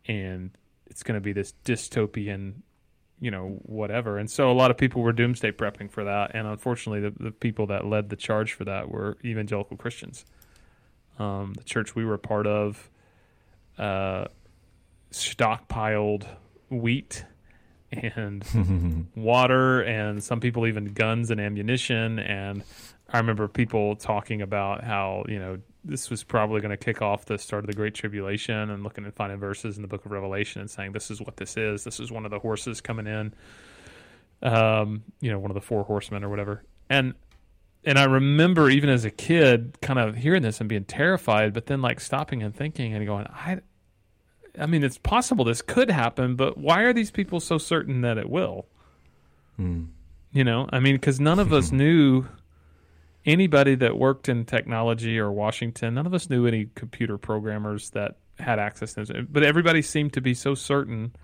[SPEAKER 1] and it's going to be this dystopian you know whatever. And so a lot of people were doomsday prepping for that and unfortunately the, the people that led the charge for that were evangelical christians. Um, the church we were a part of uh, stockpiled wheat and <laughs> water and some people even guns and ammunition and i remember people talking about how you know this was probably going to kick off the start of the Great Tribulation and looking and finding verses in the book of Revelation and saying, this is what this is. This is one of the horses coming in, um, you know, one of the four horsemen or whatever. And, and I remember even as a kid kind of hearing this and being terrified, but then like stopping and thinking and going, I, I mean, it's possible this could happen, but why are these people so certain that it will?
[SPEAKER 2] Hmm.
[SPEAKER 1] You know, I mean, because none of us <laughs> knew anybody that worked in technology or Washington, none of us knew any computer programmers that had access to this. But everybody seemed to be so certain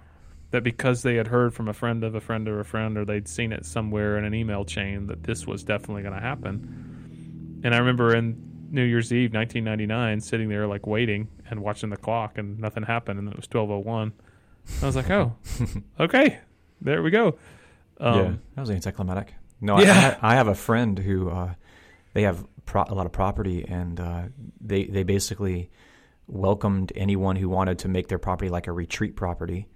[SPEAKER 1] that because they had heard from a friend of a friend or a friend, or they'd seen it somewhere in an email chain, that this was definitely going to happen. And I remember in New Year's Eve, 1999, sitting there like waiting and watching the clock, and nothing happened, and it was 12:01. I was like, <laughs> "Oh, okay, there we go."
[SPEAKER 2] Um, yeah, that was anticlimactic. No, yeah. I, I, have a friend who uh, they have pro- a lot of property, and uh, they they basically welcomed anyone who wanted to make their property like a retreat property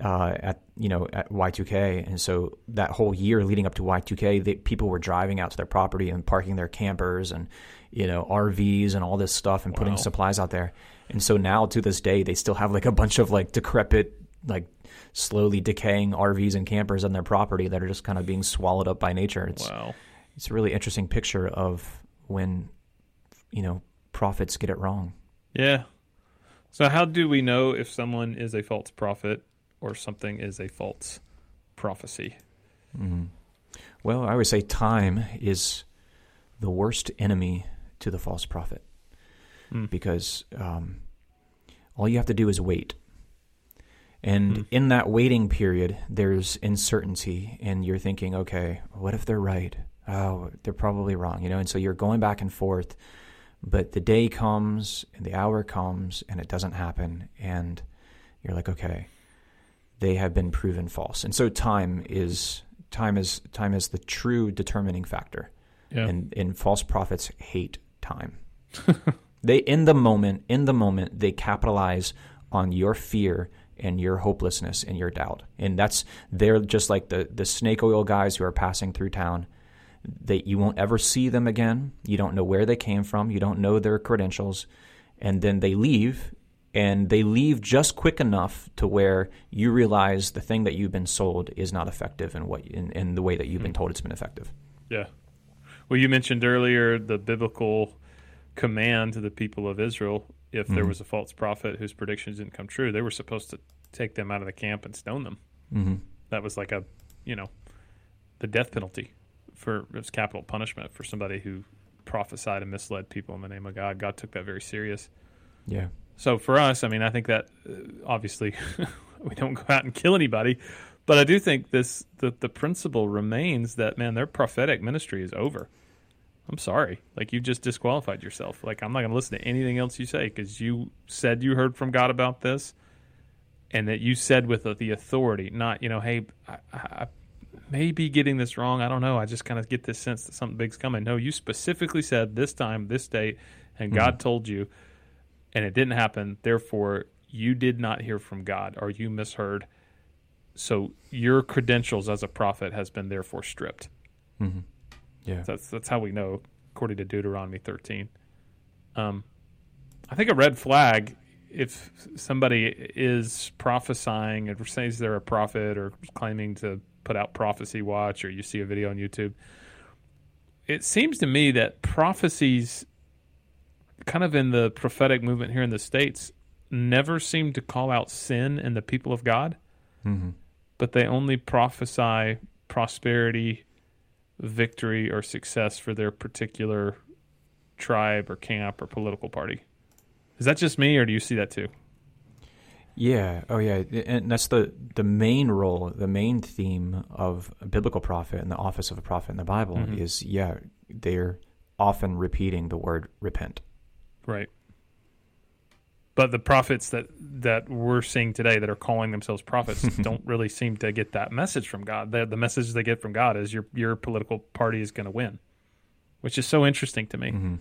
[SPEAKER 2] uh, at you know at Y2K, and so that whole year leading up to Y2K, they, people were driving out to their property and parking their campers and you know RVs and all this stuff and wow. putting supplies out there. And so now to this day, they still have like a bunch of like decrepit, like slowly decaying RVs and campers on their property that are just kind of being swallowed up by nature. It's,
[SPEAKER 1] wow
[SPEAKER 2] it's a really interesting picture of when you know prophets get it wrong.
[SPEAKER 1] Yeah. So how do we know if someone is a false prophet or something is a false prophecy?
[SPEAKER 2] Mm-hmm. Well, I would say time is the worst enemy to the false prophet mm. because um, all you have to do is wait. And mm. in that waiting period, there's uncertainty, and you're thinking, okay, what if they're right? oh, they're probably wrong, you know, and so you're going back and forth. But the day comes and the hour comes and it doesn't happen, and you're like, okay, they have been proven false. And so time is time is time is the true determining factor,
[SPEAKER 1] Yeah.
[SPEAKER 2] and and false prophets hate time. <laughs> they in the moment, in the moment, they capitalize on your fear and your hopelessness and your doubt, and that's they're just like the the snake oil guys who are passing through town. That you won't ever see them again. You don't know where they came from. You don't know their credentials, and then they leave. And they leave just quick enough to where you realize the thing that you've been sold is not effective in what in, in the way that you've been hmm. told it's been effective.
[SPEAKER 1] Yeah. Well, you mentioned earlier the biblical command to the people of Israel if there
[SPEAKER 2] Mhm.
[SPEAKER 1] was a false prophet whose predictions didn't come true, they were supposed to take them out of the camp and stone them.
[SPEAKER 2] Mm-hmm.
[SPEAKER 1] That was like a, you know, the death penalty for it was capital punishment for somebody who prophesied and misled people in the name of God. God took that very serious.
[SPEAKER 2] Yeah.
[SPEAKER 1] So for us, I mean, I think that uh, obviously <laughs> we don't go out and kill anybody, but I do think this the the principle remains that man, their prophetic ministry is over. I'm sorry, like you just disqualified yourself. Like I'm not going to listen to anything else you say because you said you heard from God about this, and that you said with the authority, not you know, hey, I, I may be getting this wrong. I don't know. I just kind of get this sense that something big's coming. No, you specifically said this time, this date, and God told you and it didn't happen. Therefore, you did not hear from God or you misheard. So your credentials as a prophet has been therefore stripped.
[SPEAKER 2] Mm-hmm. Yeah.
[SPEAKER 1] That's that's how we know, according to Deuteronomy 13. Um, I think a red flag if somebody is prophesying and says they're a prophet or claiming to put out prophecy watch or you see a video on YouTube. It seems to me that prophecies kind of in the prophetic movement here in the states never seem to call out sin in the people of God,
[SPEAKER 2] Mm-hmm.
[SPEAKER 1] but they only prophesy prosperity, victory, or success for their particular tribe or camp or political party. Is that just me, or do you see that too?
[SPEAKER 2] Yeah. Oh, yeah. And that's the the main role, the main theme of a biblical prophet and the office of a prophet in the Bible
[SPEAKER 1] Mhm.
[SPEAKER 2] is yeah, they're often repeating the word repent.
[SPEAKER 1] Right. But the prophets that that we're seeing today that are calling themselves prophets <laughs> don't really seem to get that message from God. The, the message they get from God is your your political party is going to win, which is so interesting to me.
[SPEAKER 2] Mm-hmm.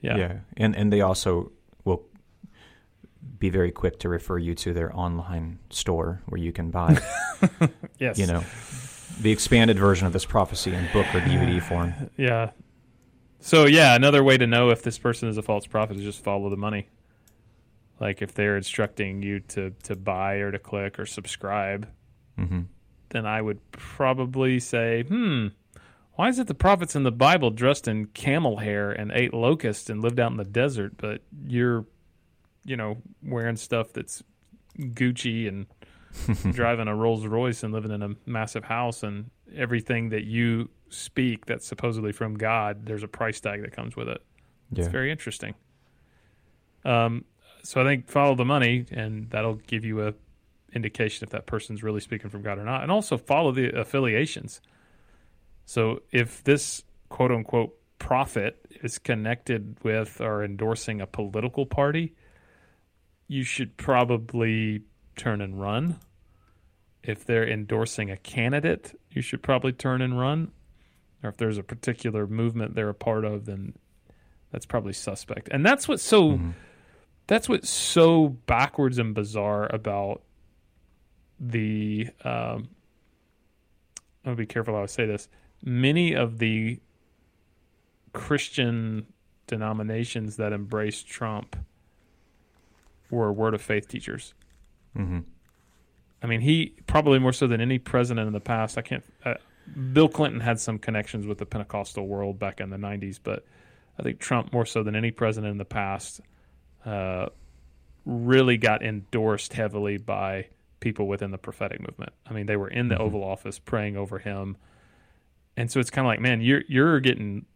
[SPEAKER 1] Yeah.
[SPEAKER 2] Yeah. And and they also will be very quick to refer you to their online store where you can buy, <laughs>
[SPEAKER 1] Yes.
[SPEAKER 2] you know, the expanded version of this prophecy in book or DVD <sighs> form.
[SPEAKER 1] Yeah. So yeah, another way to know if this person is a false prophet is just follow the money. Like if they're instructing you to to buy or to click or subscribe,
[SPEAKER 2] Mm-hmm.
[SPEAKER 1] then I would probably say, hmm, why is it the prophets in the Bible dressed in camel hair and ate locusts and lived out in the desert, but you're, you know, wearing stuff that's Gucci and <laughs> driving a Rolls Royce and living in a massive house and everything that you speak that's supposedly from God, there's a price tag that comes with it.
[SPEAKER 2] Yeah.
[SPEAKER 1] It's very interesting. Um, so I think follow the money, and that'll give you a indication if that person's really speaking from God or not. And also follow the affiliations. So if this quote unquote prophet is connected with or endorsing a political party, you should probably turn and run. If they're endorsing a candidate, you should probably turn and run. Or if there's a particular movement they're a part of, then that's probably suspect. And that's what's so
[SPEAKER 2] Mhm.
[SPEAKER 1] That's what's so backwards and bizarre about the um I'm gonna be careful how I say this. Many of the Christian denominations that embraced Trump were word of faith teachers.
[SPEAKER 2] Mm-hmm.
[SPEAKER 1] I mean, he probably more so than any president in the past. I can't. Uh, Bill Clinton had some connections with the Pentecostal world back in the '90s, but I think Trump more so than any president in the past uh, really got endorsed heavily by people within the prophetic movement. I mean, they were in the
[SPEAKER 2] Mhm.
[SPEAKER 1] Oval Office praying over him, and so it's kind of like, man, you're you're getting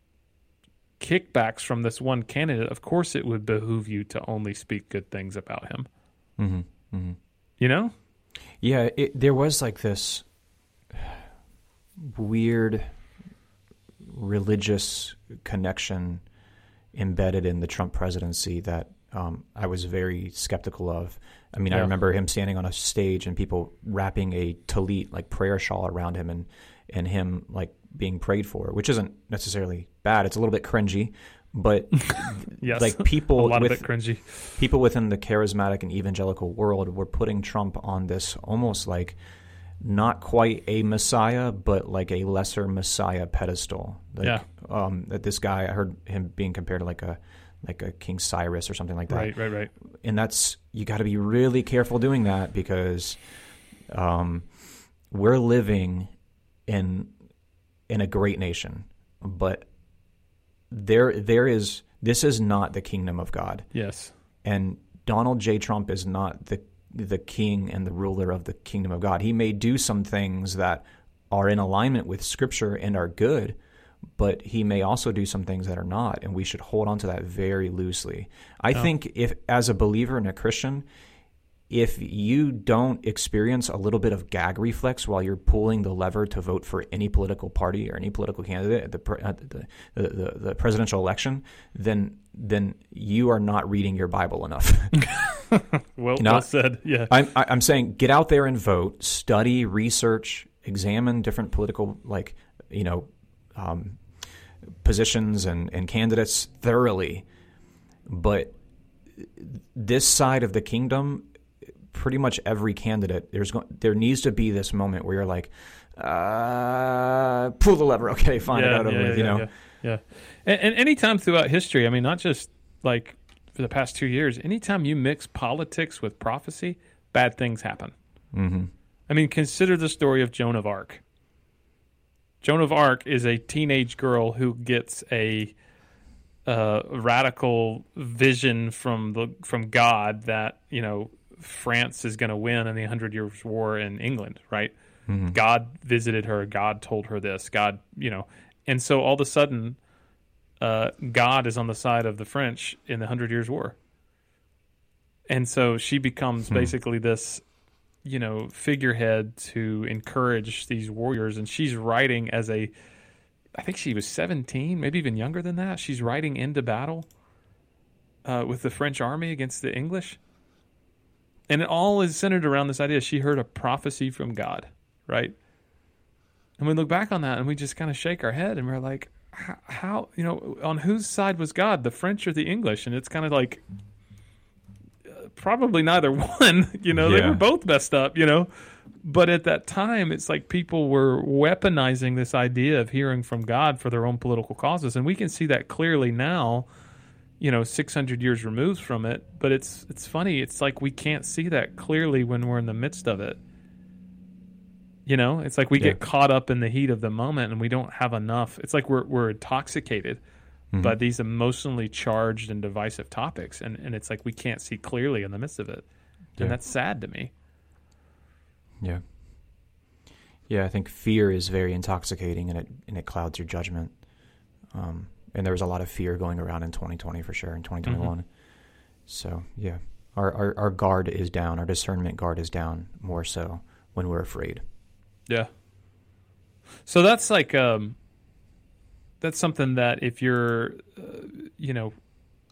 [SPEAKER 1] kickbacks from this one candidate. Of course, it would behoove you to only speak good things about him.
[SPEAKER 2] Mm-hmm. Mm-hmm.
[SPEAKER 1] You know?
[SPEAKER 2] Yeah, it, there was like this weird religious connection embedded in the Trump presidency that um, I was very skeptical of. I mean, I remember him standing on a stage and people wrapping a talit like prayer shawl around him and and him like being prayed for, which isn't necessarily bad. It's a little bit cringy, but <laughs>
[SPEAKER 1] Yes.
[SPEAKER 2] like
[SPEAKER 1] a
[SPEAKER 2] people
[SPEAKER 1] lot
[SPEAKER 2] with
[SPEAKER 1] of it cringy.
[SPEAKER 2] people within the charismatic and evangelical world were putting Trump on this almost like not quite a messiah, but like a lesser messiah pedestal. Like,
[SPEAKER 1] Yeah.
[SPEAKER 2] Um, that this guy, I heard him being compared to like a like a King Cyrus or something like that.
[SPEAKER 1] Right, right, right.
[SPEAKER 2] And that's you got to be really careful doing that because um, we're living in in a great nation, but there there is this is not the kingdom of God
[SPEAKER 1] Yes.
[SPEAKER 2] and Donald J. Trump is not the the king and the ruler of the kingdom of God. He may do some things that are in alignment with Scripture and are good, but he may also do some things that are not, and we should hold on to that very loosely. I think if, as a believer and a Christian, if you don't experience a little bit of gag reflex while you're pulling the lever to vote for any political party or any political candidate at the at the, the, the, presidential election, then then you are not reading your Bible enough. <laughs> <laughs>
[SPEAKER 1] Well,
[SPEAKER 2] know,
[SPEAKER 1] well said. Yeah.
[SPEAKER 2] I'm I'm saying get out there and vote, study, research, examine different political like you know um, positions and and candidates thoroughly, but this side of the kingdom pretty much every candidate there's go- there needs to be this moment where you're like uh, pull the lever <laughs> okay fine got it over with you know
[SPEAKER 1] yeah, yeah. And, and anytime throughout history, I mean, not just like for the past two years, anytime you mix politics with prophecy, bad things happen.
[SPEAKER 2] hmm
[SPEAKER 1] I mean, consider the story of Joan of Arc. Joan of Arc is a teenage girl who gets a uh, radical vision from the from God that you know France is going to win in the Hundred Years' War in England, right? God visited her. God told her this. God, you know, and so all of a sudden, uh, God is on the side of the French in the Hundred Years' War, and so she becomes basically this you know figurehead to encourage these warriors. And she's writing as a i think she was 17 maybe even younger than that. She's riding into battle uh, with the french army against the english. And it all is centered around this idea. She heard a prophecy from god right? And we look back on that and we just kind of shake our head and we're like how, how you know on whose side was god the french or the english? And it's kind of like probably neither <laughs> one. You know, they were both messed up, you know. But at that time, it's like people were weaponizing this idea of hearing from God for their own political causes. And we can see that clearly now, you know, 600 years removed from it. But it's it's funny. It's like we can't see that clearly when we're in the midst of it. You know, it's like we
[SPEAKER 2] Yeah.
[SPEAKER 1] get caught up in the heat of the moment and we don't have enough. It's like we're we're intoxicated by these emotionally charged and divisive topics and, and it's like we can't see clearly in the midst of it.
[SPEAKER 2] Yeah.
[SPEAKER 1] And that's sad to me.
[SPEAKER 2] Yeah. Yeah, I think fear is very intoxicating and it and it clouds your judgment. Um, and there was a lot of fear going around in 2020 for sure in 2021. So yeah, our, our our guard is down. Our discernment guard is down more so when we're afraid.
[SPEAKER 1] Yeah. So that's like um that's something that if you're uh, you know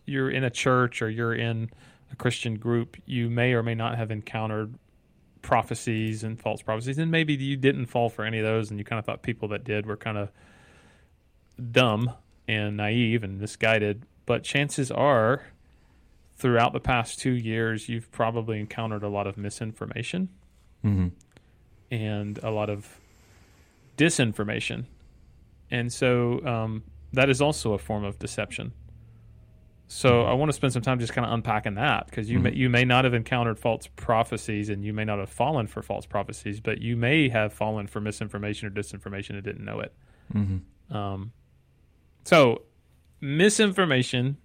[SPEAKER 1] you're in a church or you're in a Christian group, you may or may not have encountered prophecies and false prophecies and maybe you didn't fall for any of those and you kind of thought people that did were kind of dumb and naive and misguided, but chances are throughout the past 2 years you've probably encountered a lot of misinformation
[SPEAKER 2] Mm-hmm.
[SPEAKER 1] and a lot of disinformation. And so um, that is also a form of deception. So I want to spend some time just kind of unpacking that because you may, you may not have encountered false prophecies and you may not have fallen for false prophecies, but you may have fallen for misinformation or disinformation and didn't know it.
[SPEAKER 2] Mm-hmm.
[SPEAKER 1] Um, so misinformation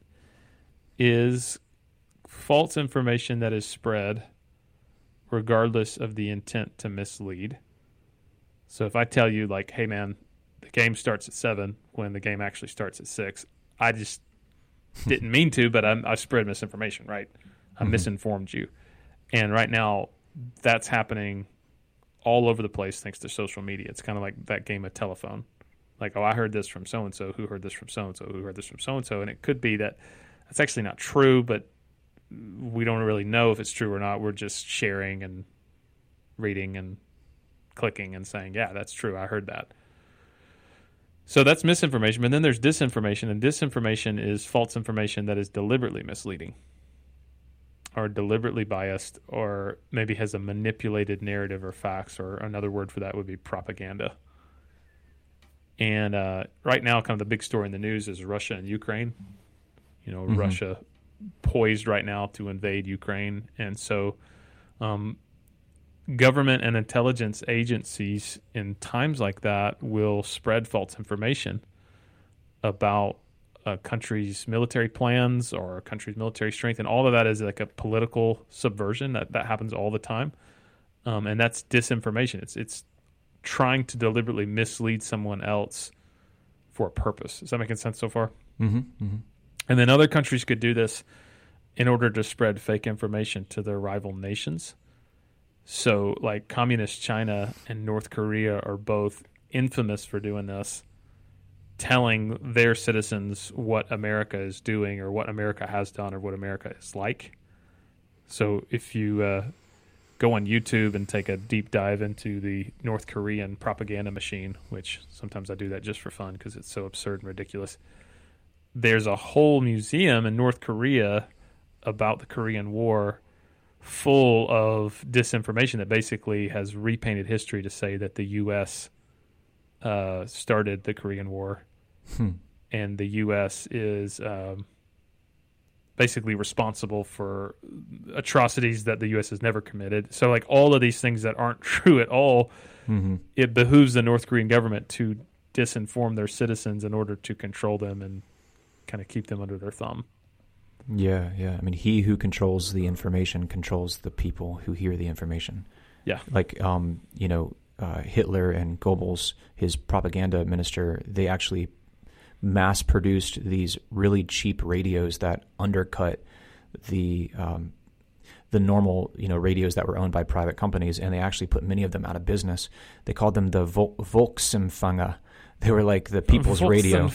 [SPEAKER 1] is false information that is spread regardless of the intent to mislead. So if I tell you like, "Hey man, the game starts at 7 when the game actually starts at 6." I just <laughs> didn't mean to, but I'm, I spread misinformation, right? I mm-hmm. misinformed you. And right now that's happening all over the place thanks to social media. It's kind of like that game of telephone. Like, oh, I heard this from so and so, who heard this from so and so, who heard this from so and so, and it could be that that's actually not true, but we don't really know if it's true or not. We're just sharing and reading and clicking and saying, yeah, that's true. I heard that. So that's misinformation. But then there's disinformation, and disinformation is false information that is deliberately misleading or deliberately biased or maybe has a manipulated narrative or facts, or another word for that would be propaganda. And uh, right now, kind of the big story in the news is Russia and Ukraine. You know,
[SPEAKER 2] Mhm.
[SPEAKER 1] Russia poised right now to invade Ukraine. And so, um, government and intelligence agencies in times like that will spread false information about a country's military plans or a country's military strength. And all of that is like a political subversion that, that happens all the time. Um, and that's disinformation. It's, it's trying to deliberately mislead someone else for a purpose. Is that making sense so far?
[SPEAKER 2] Mm-hmm. Mm-hmm.
[SPEAKER 1] And then other countries could do this in order to spread fake information to their rival nations. So, like communist China and North Korea are both infamous for doing this, telling their citizens what America is doing or what America has done or what America is like. So, if you uh, go on YouTube and take a deep dive into the North Korean propaganda machine, which sometimes I do that just for fun because it's so absurd and ridiculous there's a whole museum in North Korea about the Korean War full of disinformation that basically has repainted history to say that the U.S. Uh, started the Korean War
[SPEAKER 2] Hmm.
[SPEAKER 1] and the U.S. is um, basically responsible for atrocities that the U.S. has never committed. So, like all of these things that aren't <laughs> true at all,
[SPEAKER 2] Mm-hmm.
[SPEAKER 1] it behooves the North Korean government to disinform their citizens in order to control them and kind of keep them under their thumb.
[SPEAKER 2] Yeah, yeah. I mean, he who controls the information controls the people who hear the information.
[SPEAKER 1] Yeah.
[SPEAKER 2] Like, um, you know, uh, Hitler and Goebbels, his propaganda minister, they actually mass produced these really cheap radios that undercut the um, the normal you know radios that were owned by private companies, and they actually put many of them out of business. They called them the Vol- Volksempfänger. They were like the people's radio.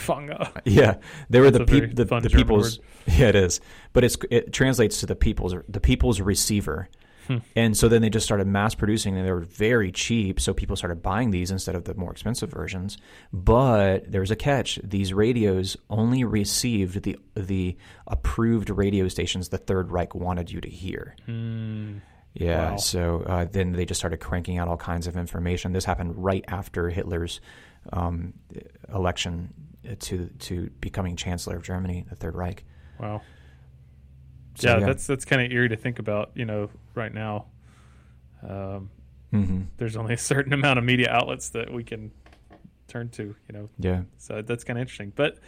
[SPEAKER 2] <laughs> Yeah, they were
[SPEAKER 1] That's
[SPEAKER 2] the
[SPEAKER 1] a very
[SPEAKER 2] peop the, the people's. <laughs> Yeah, it is, but it's it translates to the people's the people's receiver,
[SPEAKER 1] Hmm.
[SPEAKER 2] and so then they just started mass producing, and they were very cheap, so people started buying these instead of the more expensive versions. But there was a catch: these radios only received the the approved radio stations the Third Reich wanted you to hear.
[SPEAKER 1] Hmm.
[SPEAKER 2] Yeah,
[SPEAKER 1] Wow.
[SPEAKER 2] so uh, then they just started cranking out all kinds of information. This happened right after Hitler's um, election to to becoming chancellor of Germany, the Third Reich.
[SPEAKER 1] Wow.
[SPEAKER 2] So,
[SPEAKER 1] yeah, that's that's kind of eerie to think about. You know, right now, um,
[SPEAKER 2] hmm
[SPEAKER 1] there's only a certain amount of media outlets that we can turn to. You know,
[SPEAKER 2] yeah,
[SPEAKER 1] So that's kind of interesting. But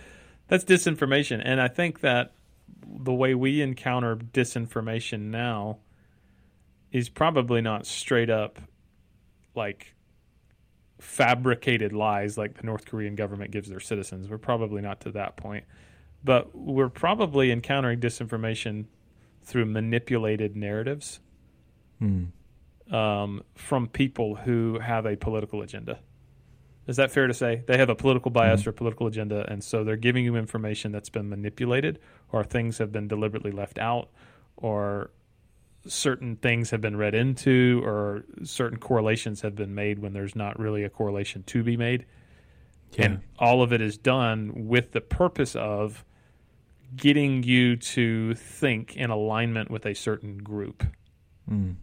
[SPEAKER 1] that's disinformation. And I think that the way we encounter disinformation now is probably not straight up like fabricated lies like the North Korean government gives their citizens. We're probably not to that point. But we're probably encountering disinformation through manipulated narratives
[SPEAKER 2] mm.
[SPEAKER 1] um, from people who have a political agenda. Is that fair to say? They have a political bias or political agenda, and so they're giving you information that's been manipulated, or things have been deliberately left out, or certain things have been read into, or certain correlations have been made when there's not really a correlation to be made.
[SPEAKER 2] yeah,
[SPEAKER 1] And all of it is done with the purpose of getting you to think in alignment with a certain group.
[SPEAKER 2] mm.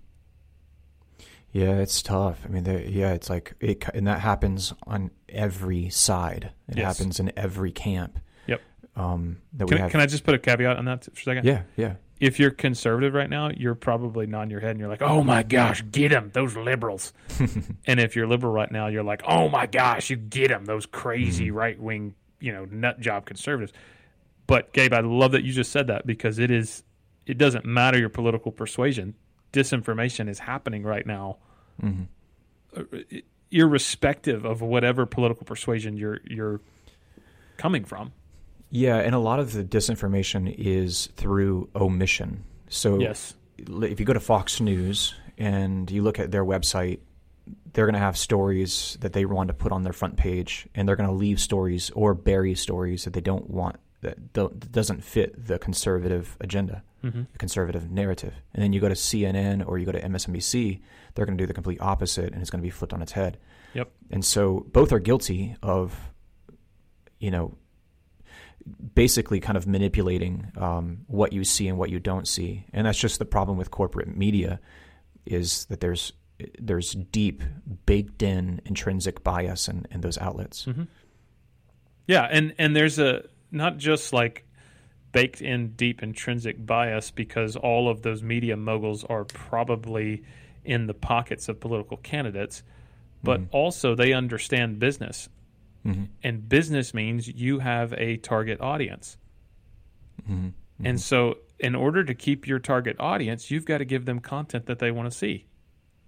[SPEAKER 2] yeah. It's tough. I mean, yeah, it's like it, and that happens on every side. It
[SPEAKER 1] Yes.
[SPEAKER 2] happens in every camp.
[SPEAKER 1] Yep.
[SPEAKER 2] Um, that we
[SPEAKER 1] Can,
[SPEAKER 2] have.
[SPEAKER 1] can I just put a caveat on that for a second?
[SPEAKER 2] yeah, yeah,
[SPEAKER 1] if you're conservative right now, you're probably nodding your head and you're like, "Oh my gosh, get them, those liberals." <laughs> and if you're liberal right now, you're like, "Oh my gosh, you get them, those crazy right wing, you know, nut job conservatives." But Gabe, I love that you just said that because it is, it doesn't matter your political persuasion. Disinformation is happening right now,
[SPEAKER 2] hmm
[SPEAKER 1] irrespective of whatever political persuasion you're you're coming from.
[SPEAKER 2] Yeah. And a lot of the disinformation is through omission. So
[SPEAKER 1] Yes.
[SPEAKER 2] if you go to Fox News and you look at their website, they're going to have stories that they want to put on their front page, and they're going to leave stories or bury stories that they don't want that, don't, doesn't fit the conservative agenda,
[SPEAKER 1] Mm-hmm.
[SPEAKER 2] the conservative narrative. And then you go to CNN or you go to MSNBC, they're going to do the complete opposite, and it's going to be flipped on its head.
[SPEAKER 1] Yep.
[SPEAKER 2] And so both are guilty of, you know, basically kind of manipulating um, what you see and what you don't see, and that's just the problem with corporate media, is that there's there's deep, baked in intrinsic bias in, in those outlets.
[SPEAKER 1] Mm-hmm. Yeah, and and there's a not just like baked in deep intrinsic bias because all of those media moguls are probably in the pockets of political candidates, but
[SPEAKER 2] Mhm.
[SPEAKER 1] also they understand business.
[SPEAKER 2] Mhm.
[SPEAKER 1] And business means you have a target audience.
[SPEAKER 2] Mhm.
[SPEAKER 1] And so in order to keep your target audience, you've got to give them content that they want to see.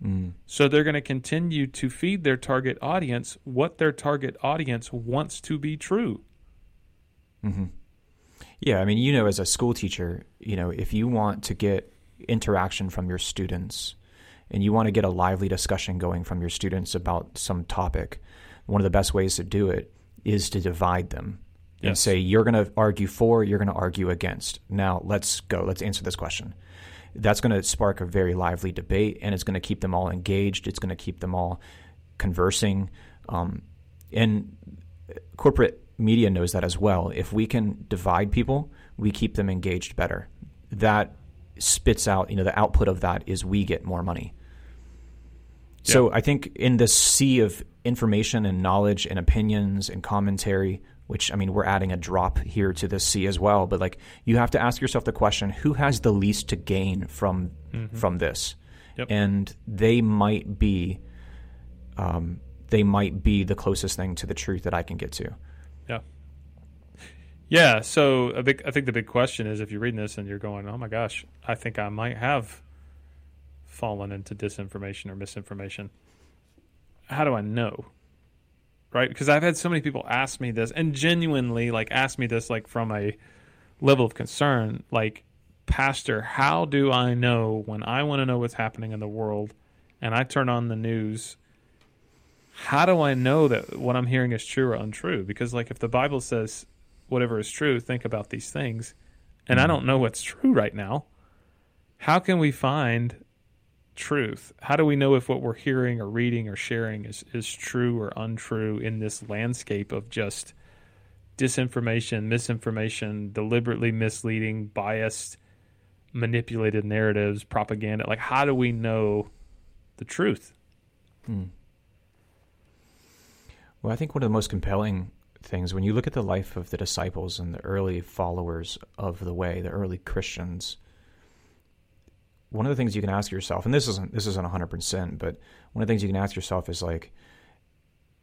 [SPEAKER 2] Mhm.
[SPEAKER 1] So they're going to continue to feed their target audience what their target audience wants to be true.
[SPEAKER 2] hmm Yeah, I mean, you know, as a school teacher, you know, if you want to get interaction from your students and you want to get a lively discussion going from your students about some topic, one of the best ways to do it is to divide them and say, you're going to argue for, you're going to argue against. Now, let's go. Let's answer this question. That's going to spark a very lively debate and it's going to keep them all engaged. It's going to keep them all conversing. Um, and corporate media knows that as well. If we can divide people, we keep them engaged better. That spits out, you know, the output of that is we get more money. So I think in this sea of information and knowledge and opinions and commentary, which I mean, we're adding a drop here to this sea as well, but like you have to ask yourself the question, who has the least to gain from from this?
[SPEAKER 1] Yep.
[SPEAKER 2] And they might be um, they might be the closest thing to the truth that I can get to.
[SPEAKER 1] Yeah, Yeah. so big I think the big question is if you're reading this and you're going, "Oh my gosh, I think I might have fallen into disinformation or misinformation." How do I know? Right? Because I've had so many people ask me this and genuinely like ask me this like from a level of concern like, "Pastor, how do I know when I want to know what's happening in the world and I turn on the news how do I know that what I'm hearing is true or untrue? Because like if the Bible says whatever is true, think about these things, and I mm. don't know what's true right now, how can we find truth? How do we know if what we're hearing or reading or sharing is is true or untrue in this landscape of just disinformation, misinformation, deliberately misleading, biased, manipulated narratives, propaganda? Like how do we know the truth?
[SPEAKER 2] Hmm. Well, I think one of the most compelling things when you look at the life of the disciples and the early followers of the way, the early Christians, one of the things you can ask yourself, and this isn't this isn't hundred percent, but one of the things you can ask yourself is like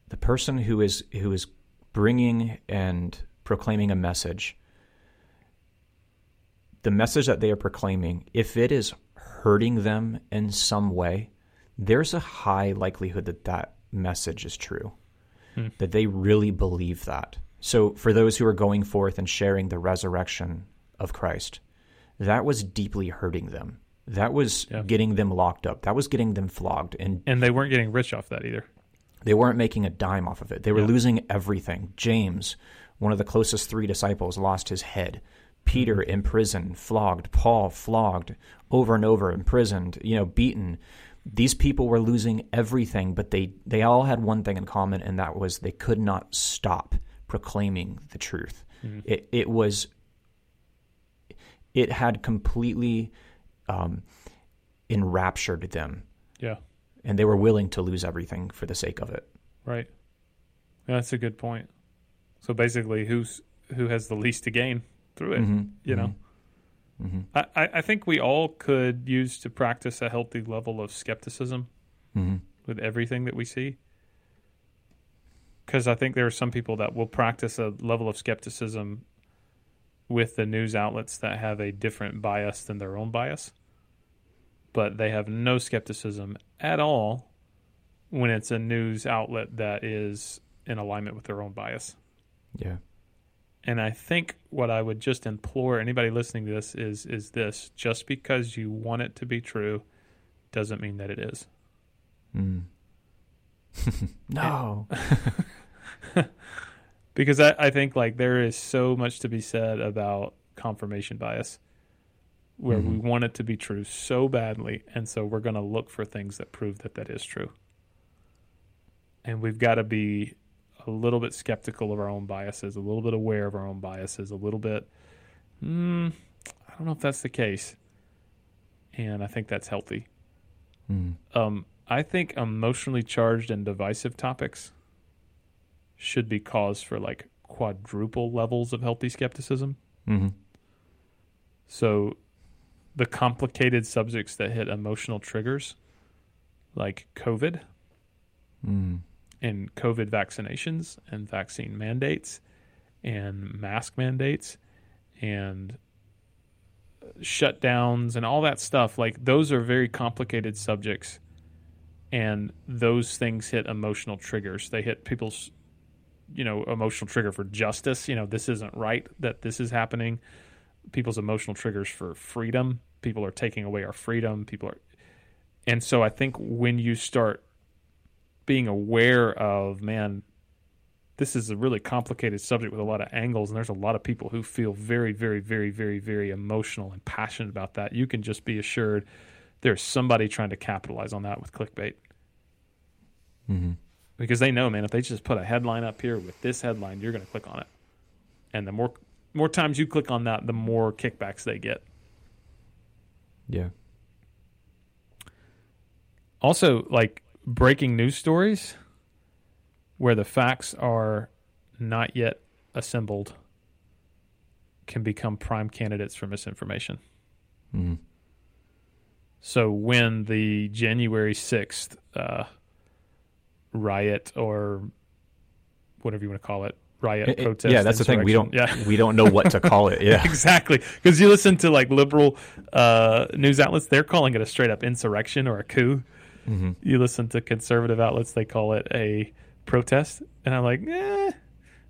[SPEAKER 2] the person who is who is bringing and proclaiming a message, the message that they are proclaiming, if it is hurting them in some way, there's a high likelihood that that message is true
[SPEAKER 1] Hmm.
[SPEAKER 2] that they really believe that. So, for those who are going forth and sharing the resurrection of Christ, that was deeply hurting them. That was
[SPEAKER 1] Yeah.
[SPEAKER 2] getting them locked up. That was getting them flogged. And
[SPEAKER 1] And they weren't getting rich off that either.
[SPEAKER 2] they weren't making a dime off of it. They were
[SPEAKER 1] Yeah.
[SPEAKER 2] losing everything. James, one of the closest three disciples, lost his head. Peter
[SPEAKER 1] Mm-hmm.
[SPEAKER 2] in prison, flogged. Paul flogged over and over, imprisoned, you know, beaten. These people were losing everything, but they, they all had one thing in common, and that was they could not stop proclaiming the truth.
[SPEAKER 1] Mm-hmm.
[SPEAKER 2] It, it was, it had completely um, enraptured them,
[SPEAKER 1] Yeah.
[SPEAKER 2] and they were willing to lose everything for the sake of it.
[SPEAKER 1] Right. Yeah, that's a good point. So basically, who's who has the least to gain through it?
[SPEAKER 2] Mhm,
[SPEAKER 1] You know,
[SPEAKER 2] mhm, mhm,
[SPEAKER 1] I, I think we all could use to practice a healthy level of skepticism
[SPEAKER 2] mhm.
[SPEAKER 1] with everything that we see. Because I think there are some people that will practice a level of skepticism with the news outlets that have a different bias than their own bias, but they have no skepticism at all when it's a news outlet that is in alignment with their own bias.
[SPEAKER 2] Yeah.
[SPEAKER 1] And I think what I would just implore anybody listening to this is is this: just because you want it to be true, doesn't mean that it is.
[SPEAKER 2] Mm. <laughs> no. <laughs> <laughs>
[SPEAKER 1] because I, I think like there is so much to be said about confirmation bias where we
[SPEAKER 2] Mhm.
[SPEAKER 1] want it to be true so badly and so we're going to look for things that prove that that is true and we've got to be a little bit skeptical of our own biases a little bit aware of our own biases a little bit mm, i don't know if that's the case and i think that's healthy
[SPEAKER 2] Mm.
[SPEAKER 1] um, I think emotionally charged and divisive topics should be cause for like quadruple levels of healthy skepticism.
[SPEAKER 2] hmm
[SPEAKER 1] So the complicated subjects that hit emotional triggers, like COVID
[SPEAKER 2] Mm.
[SPEAKER 1] and COVID vaccinations and vaccine mandates and mask mandates and shutdowns and all that stuff, like those are very complicated subjects. And those things hit emotional triggers. They hit people's, you know, emotional trigger for justice. You know, this isn't right that this is happening. People's emotional triggers for freedom. People are taking away our freedom. People are. And so I think when you start being aware of, man, this is a really complicated subject with a lot of angles, and there's a lot of people who feel very, very, very, very, very emotional and passionate about that. You can just be assured there's somebody trying to capitalize on that with clickbait
[SPEAKER 2] hmm
[SPEAKER 1] because they know, man, if they just put a headline up here with this headline, you're going to click on it, and the more more times you click on that, the more kickbacks they get.
[SPEAKER 2] Yeah.
[SPEAKER 1] Also, like breaking news stories where the facts are not yet assembled can become prime candidates for misinformation.
[SPEAKER 2] Mm.
[SPEAKER 1] So when the January 6th uh, riot or whatever you want to call it, riot,
[SPEAKER 2] It-
[SPEAKER 1] protest,
[SPEAKER 2] yeah, that's the thing. We don't.
[SPEAKER 1] Yeah.
[SPEAKER 2] we don't know what to call it. <laughs> Yeah.
[SPEAKER 1] exactly. Because you listen to like liberal uh, news outlets, they're calling it a straight up insurrection or a coup.
[SPEAKER 2] hmm
[SPEAKER 1] You listen to conservative outlets, they call it a protest. And I'm like, eh,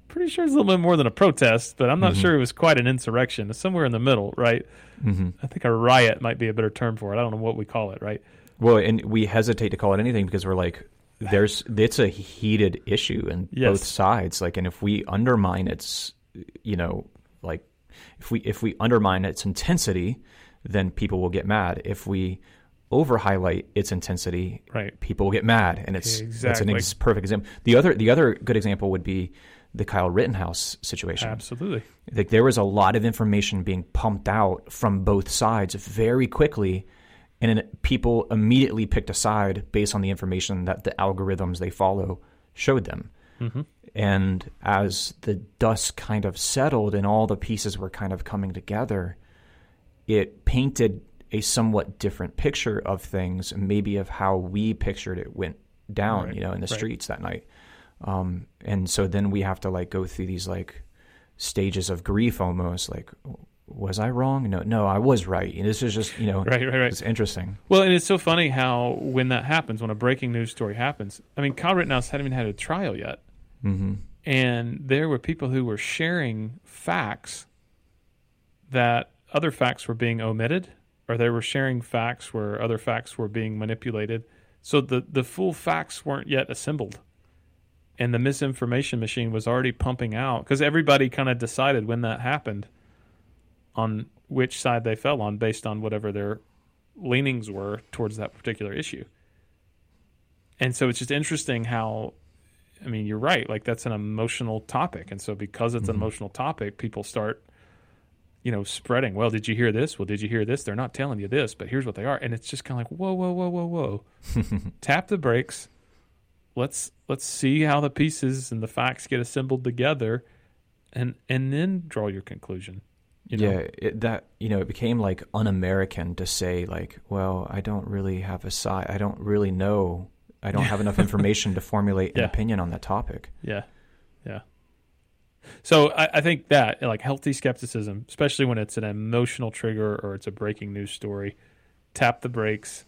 [SPEAKER 1] pretty sure it's a little bit more than a protest, but I'm not
[SPEAKER 2] Mhm.
[SPEAKER 1] sure it was quite an insurrection. It's somewhere in the middle, right?
[SPEAKER 2] hmm
[SPEAKER 1] I think a riot might be a better term for it. I don't know what we call it, right?
[SPEAKER 2] Well, and we hesitate to call it anything because we're like, there's it's a heated issue in
[SPEAKER 1] Yes.
[SPEAKER 2] both sides. Like, and if we undermine its, you know, like if we if we undermine its intensity, then people will get mad. If we over highlight its intensity,
[SPEAKER 1] Right.
[SPEAKER 2] people will get mad, and it's it's an
[SPEAKER 1] Exactly.
[SPEAKER 2] ex- perfect example. The other the other good example would be the Kyle Rittenhouse situation.
[SPEAKER 1] Absolutely.
[SPEAKER 2] like there was a lot of information being pumped out from both sides very quickly and then people immediately picked a side based on the information that the algorithms they follow showed them.
[SPEAKER 1] Hmm
[SPEAKER 2] and as the dust kind of settled and all the pieces were kind of coming together it painted a somewhat different picture of things maybe of how we pictured it went down
[SPEAKER 1] Right,
[SPEAKER 2] you know in the
[SPEAKER 1] right.
[SPEAKER 2] streets that night. Um, and so then we have to like go through these like stages of grief almost like was i wrong no no i was right this is just you know
[SPEAKER 1] Right, right, right.
[SPEAKER 2] it's interesting
[SPEAKER 1] Well, and it's so funny how when that happens, when a breaking news story happens, I mean, Kyle Rittenhouse hadn't even had a trial yet.
[SPEAKER 2] hmm
[SPEAKER 1] And there were people who were sharing facts that other facts were being omitted, or they were sharing facts where other facts were being manipulated. So the, the full facts weren't yet assembled. And the misinformation machine was already pumping out because everybody kind of decided when that happened on which side they fell on based on whatever their leanings were towards that particular issue. And so it's just interesting how I mean, you're right. Like that's an emotional topic, and so because it's an
[SPEAKER 2] Mhm.
[SPEAKER 1] emotional topic, people start, you know, spreading. Well, did you hear this? Well, did you hear this? They're not telling you this, but here's what they are, and it's just kind of like, whoa, whoa, whoa, whoa, whoa. <laughs> Tap the brakes. Let's let's see how the pieces and the facts get assembled together, and and then draw your conclusion. You know?
[SPEAKER 2] yeah it, that you know it became like un-american to say like well i don't really have a side i don't really know i don't have enough <laughs> information to formulate an opinion on that topic
[SPEAKER 1] Yeah, yeah. So I, I think that like healthy skepticism, especially when it's an emotional trigger or it's a breaking news story, tap the brakes.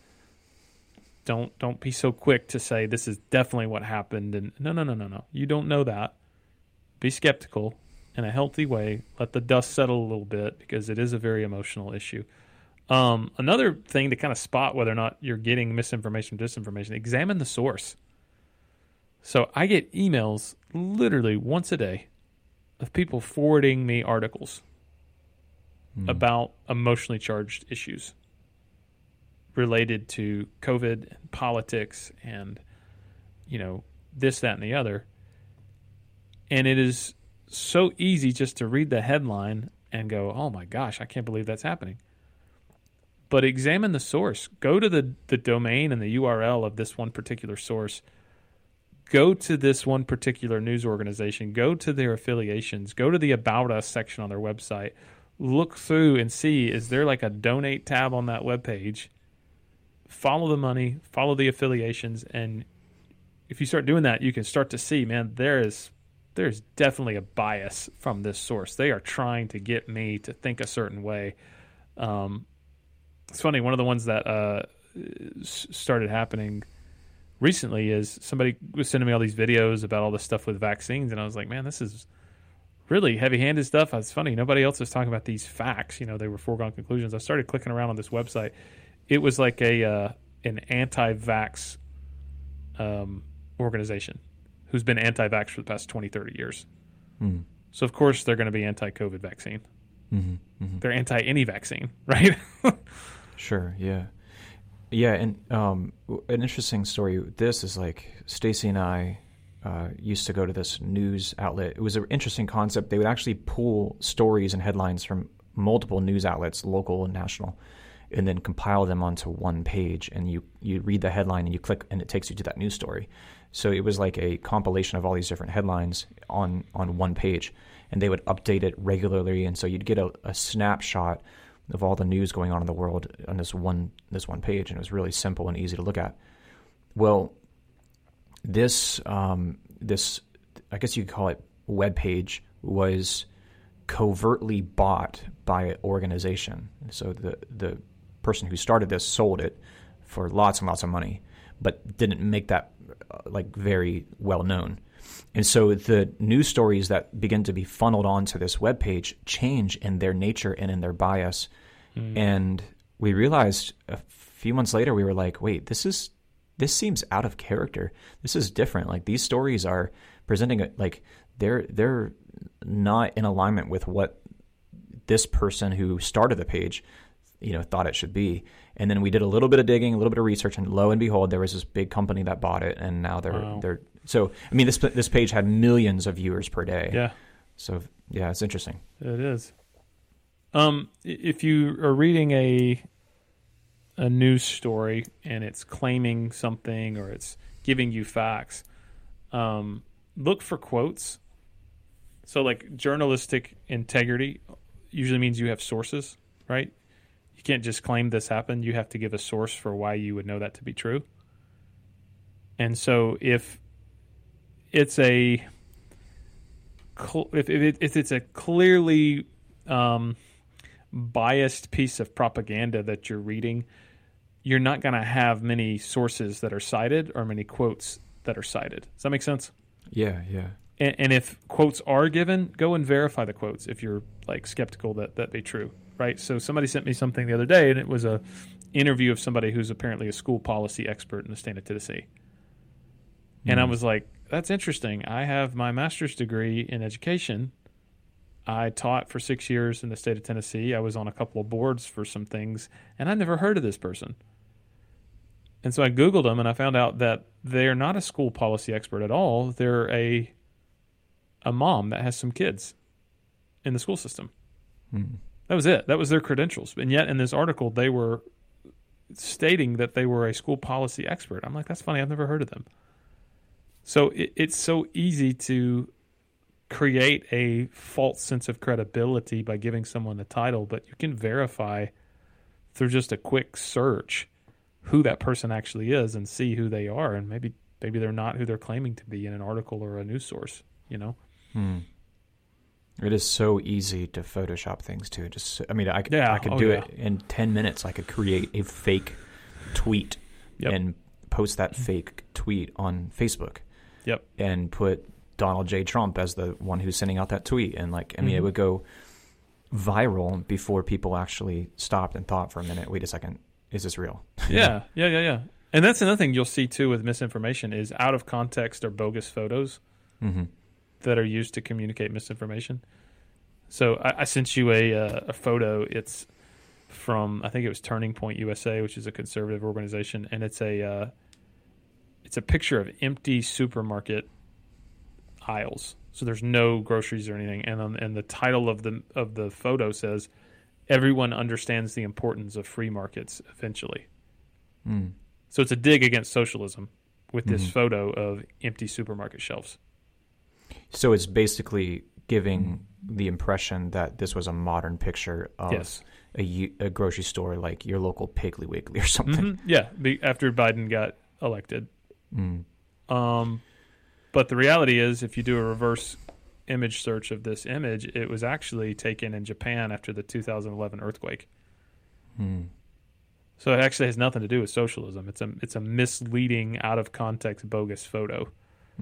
[SPEAKER 1] Don't don't be so quick to say this is definitely what happened. And no, no, no, no, no. You don't know that. Be skeptical in a healthy way. Let the dust settle a little bit because it is a very emotional issue. Um, another thing to kind of spot whether or not you're getting misinformation, or disinformation, examine the source So I get emails literally once a day of people forwarding me articles
[SPEAKER 2] Mm.
[SPEAKER 1] about emotionally charged issues related to COVID and politics and, you know, this, that, and the other. And it is so easy just to read the headline and go, oh my gosh, I can't believe that's happening. But examine the source. Go to the, the domain and the URL of this one particular source. Go to this one particular news organization. Go to their affiliations. Go to the About Us section on their website look through and see is there like a donate tab on that web page follow the money follow the affiliations and if you start doing that you can start to see man there is there's definitely a bias from this source they are trying to get me to think a certain way um, it's funny one of the ones that uh, started happening recently is somebody was sending me all these videos about all the stuff with vaccines and i was like man this is really heavy-handed stuff. It's funny. Nobody else was talking about these facts. You know, they were foregone conclusions. I started clicking around on this website. It was like a uh, an anti-vax um, organization who's been anti-vax for the past 20, 30 years.
[SPEAKER 2] Mm.
[SPEAKER 1] So of course they're going to be anti-COVID vaccine.
[SPEAKER 2] Mm-hmm. Mm-hmm.
[SPEAKER 1] They're anti any vaccine, <laughs> right?
[SPEAKER 2] Sure. Yeah. Yeah, and um, an interesting story. This is like Stacy and I uh, used to go to this news outlet. It was an interesting concept. They would actually pull stories and headlines from multiple news outlets, local and national, and then compile them onto one page. And you you read the headline and you click, and it takes you to that news story. So it was like a compilation of all these different headlines on on one page, and they would update it regularly. And so you'd get a, a snapshot of all the news going on in the world on this one this one page, and it was really simple and easy to look at. Well, this um, this I guess you could call it web page was covertly bought by an organization. So the the person who started this sold it for lots and lots of money, but didn't make that like very well known. And so the news stories that begin to be funneled onto this web page change in their nature and in their bias. Mm. And we realized a few months later we were like, wait, this is this seems out of character. This is different. Like these stories are presenting a, like they're they're not in alignment with what this person who started the page, you know, thought it should be. And then we did a little bit of digging, a little bit of research, and lo and behold, there was this big company that bought it, and now they're wow. they're so. I mean, this this page had millions of viewers per day.
[SPEAKER 1] Yeah.
[SPEAKER 2] So yeah, it's interesting.
[SPEAKER 1] It is. Um, if you are reading a a news story and it's claiming something or it's giving you facts, um, look for quotes. So, like journalistic integrity usually means you have sources, right? Can't just claim this happened. You have to give a source for why you would know that to be true. And so, if it's a if, if it's a clearly um, biased piece of propaganda that you're reading, you're not going to have many sources that are cited or many quotes that are cited. Does that make sense?
[SPEAKER 2] Yeah, yeah.
[SPEAKER 1] And, and, if quotes are given, go and verify the quotes if you're like skeptical that that be true, right? So somebody sent me something the other day, and it was a interview of somebody who's apparently a school policy expert in the state of Tennessee. Mm. And I hmm. was like, that's interesting. I have my master's degree in education. I taught for six years in the state of Tennessee. I was on a couple of boards for some things, and I never heard of this person. And so I Googled them and I found out that they're not a school policy expert at all. They're a a mom that has some kids in the school system. Hmm. That was it. That was their credentials. And yet in this article they were stating that they were a school policy expert. I'm like, that's funny. I've never heard of them. So it, it's so easy to create a false sense of credibility by giving someone a title, but you can verify through just a quick search who that person actually is and see who they are and maybe maybe they're not who they're claiming to be in an article or a news source you know
[SPEAKER 2] hmm. It is so easy to photoshop things too just i mean i could yeah. i could oh, do yeah. it in 10 minutes i could create a fake tweet yep. and post that fake tweet on facebook
[SPEAKER 1] yep
[SPEAKER 2] and put donald j trump as the one who's sending out that tweet and like i mean mm-hmm. it would go viral before people actually stopped and thought for a minute wait a second is this real? <laughs>
[SPEAKER 1] yeah, yeah, yeah, yeah. And that's another thing you'll see too with misinformation is out of context or bogus photos
[SPEAKER 2] Mm-hmm.
[SPEAKER 1] That are used to communicate misinformation. So I, I sent you a uh, a photo. It's from I think it was Turning Point USA, which is a conservative organization, and it's a uh, it's a picture of empty supermarket aisles. So there's no groceries or anything, and um, and the title of the of the photo says, "Everyone understands the importance of free markets eventually."
[SPEAKER 2] Mm.
[SPEAKER 1] So it's a dig against socialism with this
[SPEAKER 2] Mhm.
[SPEAKER 1] photo of empty supermarket shelves.
[SPEAKER 2] So it's basically giving the impression that this was a modern picture of
[SPEAKER 1] yes.
[SPEAKER 2] a, a grocery store like your local Piggly Wiggly or something.
[SPEAKER 1] Mhm. Yeah. Be, after Biden got elected.
[SPEAKER 2] Mm.
[SPEAKER 1] Um, but the reality is, if you do a reverse image search of this image, it was actually taken in Japan after the 2011 earthquake.
[SPEAKER 2] Mm.
[SPEAKER 1] So it actually has nothing to do with socialism. It's a it's a misleading, out of context, bogus photo.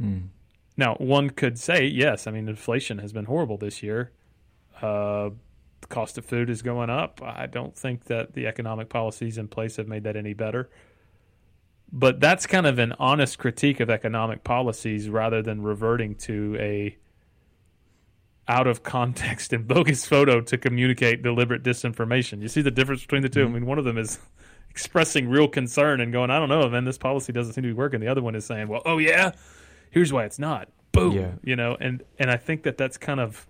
[SPEAKER 2] Mm.
[SPEAKER 1] Now, one could say, yes, I mean, inflation has been horrible this year. Uh, the cost of food is going up. I don't think that the economic policies in place have made that any better. But that's kind of an honest critique of economic policies rather than reverting to a out of context and bogus photo to communicate deliberate disinformation. You see the difference between the 2
[SPEAKER 2] Mhm.
[SPEAKER 1] I mean, one of them is expressing real concern and going, I don't know, man, this policy doesn't seem to be working. The other one is saying, well, oh, yeah, here's why it's not. Boom.
[SPEAKER 2] Yeah.
[SPEAKER 1] You know, and, and I think that that's kind of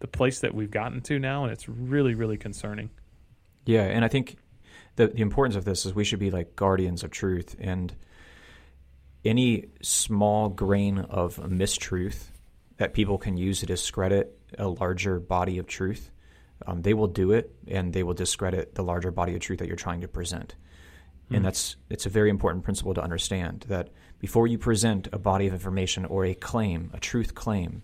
[SPEAKER 1] the place that we've gotten to now, and it's really, really concerning.
[SPEAKER 2] Yeah, and I think the the importance of this is we should be like guardians of truth, and any small grain of mistruth that people can use to discredit a larger body of truth, um, they will do it, and they will discredit the larger body of truth that you're trying to present.
[SPEAKER 1] Hmm.
[SPEAKER 2] And that's it's a very important principle to understand that before you present a body of information or a claim, a truth claim,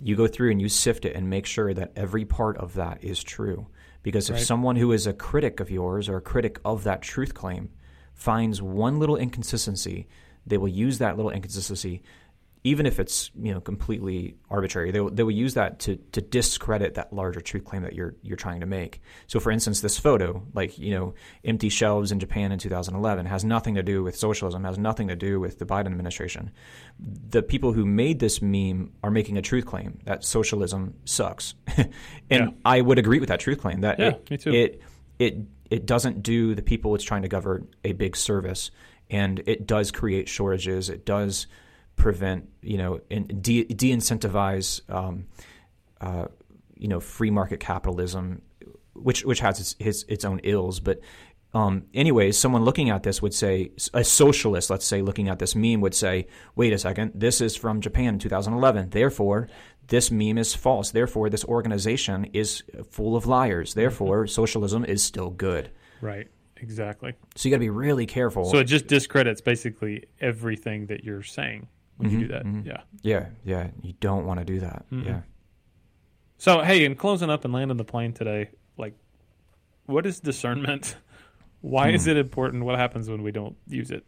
[SPEAKER 2] you go through and you sift it and make sure that every part of that is true. Because if
[SPEAKER 1] Right.
[SPEAKER 2] someone who is a critic of yours or a critic of that truth claim finds one little inconsistency, they will use that little inconsistency, even if it's you know completely arbitrary. They will, they will use that to to discredit that larger truth claim that you're you're trying to make. So, for instance, this photo, like you know, empty shelves in Japan in 2011, has nothing to do with socialism, has nothing to do with the Biden administration. The people who made this meme are making a truth claim that socialism sucks, <laughs> and
[SPEAKER 1] Yeah.
[SPEAKER 2] I would agree with that truth claim. That
[SPEAKER 1] Yeah,
[SPEAKER 2] it,
[SPEAKER 1] me too.
[SPEAKER 2] It it it doesn't do the people it's trying to govern a big service, and it does create shortages. It does prevent you know and de incentivize um, uh, you know free market capitalism, which which has its its, its own ills, but. Um, anyways, someone looking at this would say, a socialist, let's say, looking at this meme would say, wait a second, this is from Japan in 2011. Therefore, this meme is false. Therefore, this organization is full of liars. Therefore, socialism is still good.
[SPEAKER 1] Right. Exactly.
[SPEAKER 2] So you got to be really careful.
[SPEAKER 1] So it just discredits basically everything that you're saying when you
[SPEAKER 2] Mhm,
[SPEAKER 1] do that.
[SPEAKER 2] mhm.
[SPEAKER 1] Yeah.
[SPEAKER 2] yeah, yeah, you don't want to do that.
[SPEAKER 1] Mhm.
[SPEAKER 2] Yeah.
[SPEAKER 1] So hey, in closing up and landing the plane today, like, what is discernment? <laughs> Why is
[SPEAKER 2] Hmm.
[SPEAKER 1] it important? What happens when we don't use it?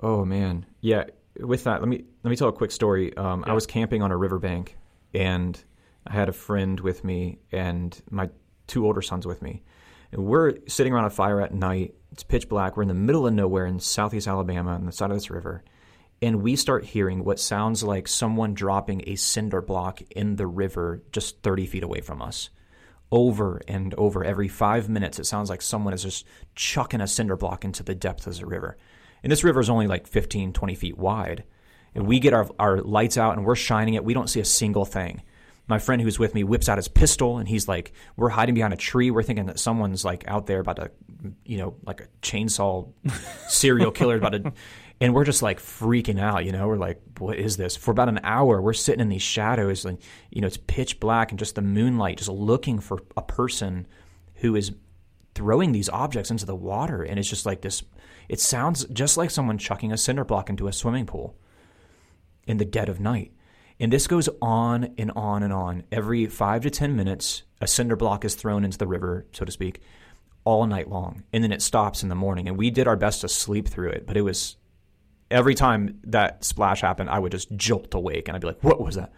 [SPEAKER 2] Oh man, yeah. With that, let me let me tell a quick story. Um,
[SPEAKER 1] Yeah.
[SPEAKER 2] I was camping on a riverbank, and I had a friend with me, and my two older sons with me. And we're sitting around a fire at night. It's pitch black. We're in the middle of nowhere in southeast Alabama, on the side of this river, and we start hearing what sounds like someone dropping a cinder block in the river just thirty feet away from us. Over and over, every five minutes, it sounds like someone is just chucking a cinder block into the depth of the river. And this river is only like 15, 20 feet wide. And we get our, our lights out and we're shining it. We don't see a single thing. My friend who's with me whips out his pistol and he's like, we're hiding behind a tree. We're thinking that someone's like out there about to, you know, like a chainsaw <laughs> serial killer about to, and we're just like freaking out, you know, we're like, what is this? For about an hour, we're sitting in these shadows and, you know, it's pitch black and just the moonlight, just looking for a person who is throwing these objects into the water. And it's just like this, it sounds just like someone chucking a cinder block into a swimming pool in the dead of night. And this goes on and on and on. Every five to 10 minutes, a cinder block is thrown into the river, so to speak, all night long. And then it stops in the morning. And we did our best to sleep through it, but it was every time that splash happened, I would just jolt awake and I'd be like, what was that?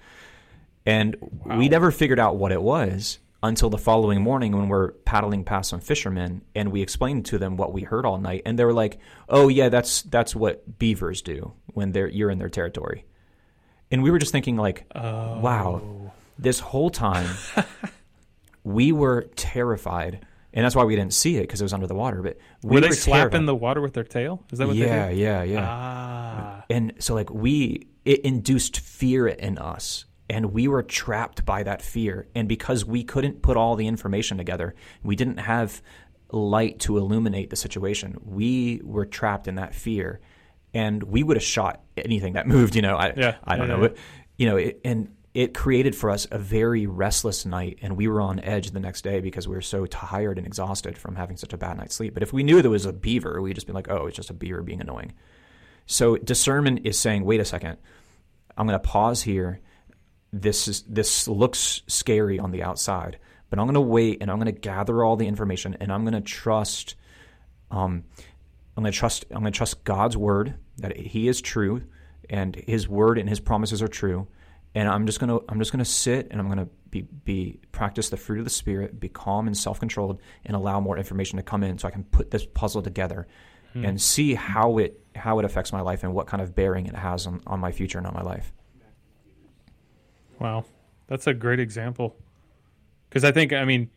[SPEAKER 2] And we never figured out what it was until the following morning when we're paddling past some fishermen and we explained to them what we heard all night and they were like oh yeah that's that's what beavers do when they're you're in their territory and we were just thinking like
[SPEAKER 1] Oh.
[SPEAKER 2] wow this whole time <laughs> we were terrified and that's why we didn't see it because it was under the water but we
[SPEAKER 1] Were they
[SPEAKER 2] were
[SPEAKER 1] slapping the water with their tail? Is that what
[SPEAKER 2] yeah
[SPEAKER 1] they do?
[SPEAKER 2] yeah yeah
[SPEAKER 1] Ah.
[SPEAKER 2] and so like we it induced fear in us and we were trapped by that fear and because we couldn't put all the information together we didn't have light to illuminate the situation we were trapped in that fear and we would have shot anything that <laughs> moved you know i,
[SPEAKER 1] Yeah,
[SPEAKER 2] I don't
[SPEAKER 1] yeah,
[SPEAKER 2] know
[SPEAKER 1] yeah.
[SPEAKER 2] But, you know it, and it created for us a very restless night and we were on edge the next day because we were so tired and exhausted from having such a bad night's sleep but if we knew there was a beaver we'd just be like oh it's just a beaver being annoying so discernment is saying, wait a second, I'm going to pause here. This is this looks scary on the outside, but I'm going to wait and I'm going to gather all the information and I'm going to trust. Um, I'm going to trust. I'm going to trust God's word that He is true, and His word and His promises are true. And I'm just going to I'm just to sit and I'm going to be be practice the fruit of the spirit, be calm and self controlled, and allow more information to come in so I can put this puzzle together and see how it how it affects my life and what kind of bearing it has on, on my future and on my life.
[SPEAKER 1] Wow, that's a great example. Because I think, I mean,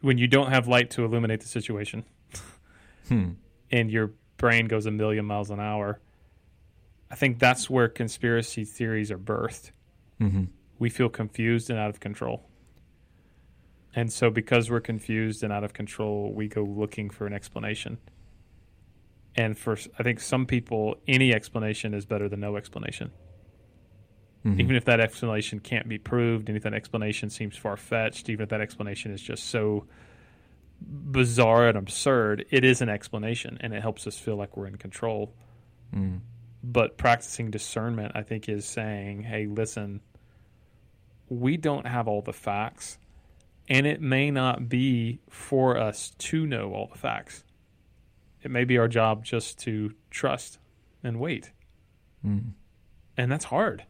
[SPEAKER 1] when you don't have light to illuminate the situation,
[SPEAKER 2] Hmm.
[SPEAKER 1] and your brain goes a million miles an hour, I think that's where conspiracy theories are birthed.
[SPEAKER 2] Mm-hmm.
[SPEAKER 1] We feel confused and out of control. And so, because we're confused and out of control, we go looking for an explanation. And for, I think, some people, any explanation is better than no explanation
[SPEAKER 2] Mm-hmm.
[SPEAKER 1] even if that explanation can't be proved, and if that explanation seems far fetched, even if that explanation is just so bizarre and absurd, it is an explanation and it helps us feel like we're in control.
[SPEAKER 2] Mm.
[SPEAKER 1] But practicing discernment, I think, is saying, hey, listen, we don't have all the facts, and it may not be for us to know all the facts. It may be our job just to trust and wait.
[SPEAKER 2] Mm.
[SPEAKER 1] And that's hard.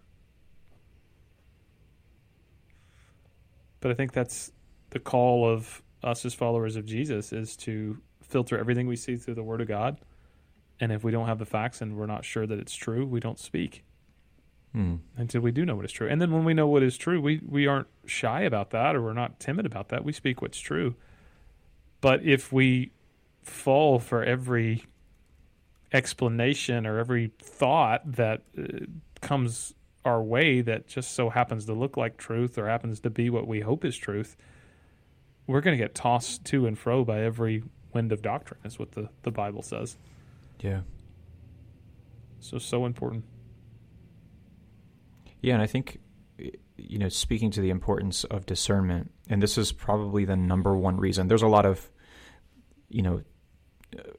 [SPEAKER 1] But I think that's the call of us as followers of Jesus is to filter everything we see through the Word of God. And if we don't have the facts and we're not sure that it's true, we don't speak
[SPEAKER 2] Mm.
[SPEAKER 1] until we do know what is true. And then when we know what is true, we, we aren't shy about that or we're not timid about that. We speak what's true. But if we fall for every explanation or every thought that uh, comes our way that just so happens to look like truth or happens to be what we hope is truth, we're going to get tossed to and fro by every wind of doctrine, is what the, the Bible says.
[SPEAKER 2] Yeah.
[SPEAKER 1] So, so important.
[SPEAKER 2] Yeah, and I think you know, speaking to the importance of discernment, and this is probably the number one reason. There's a lot of you know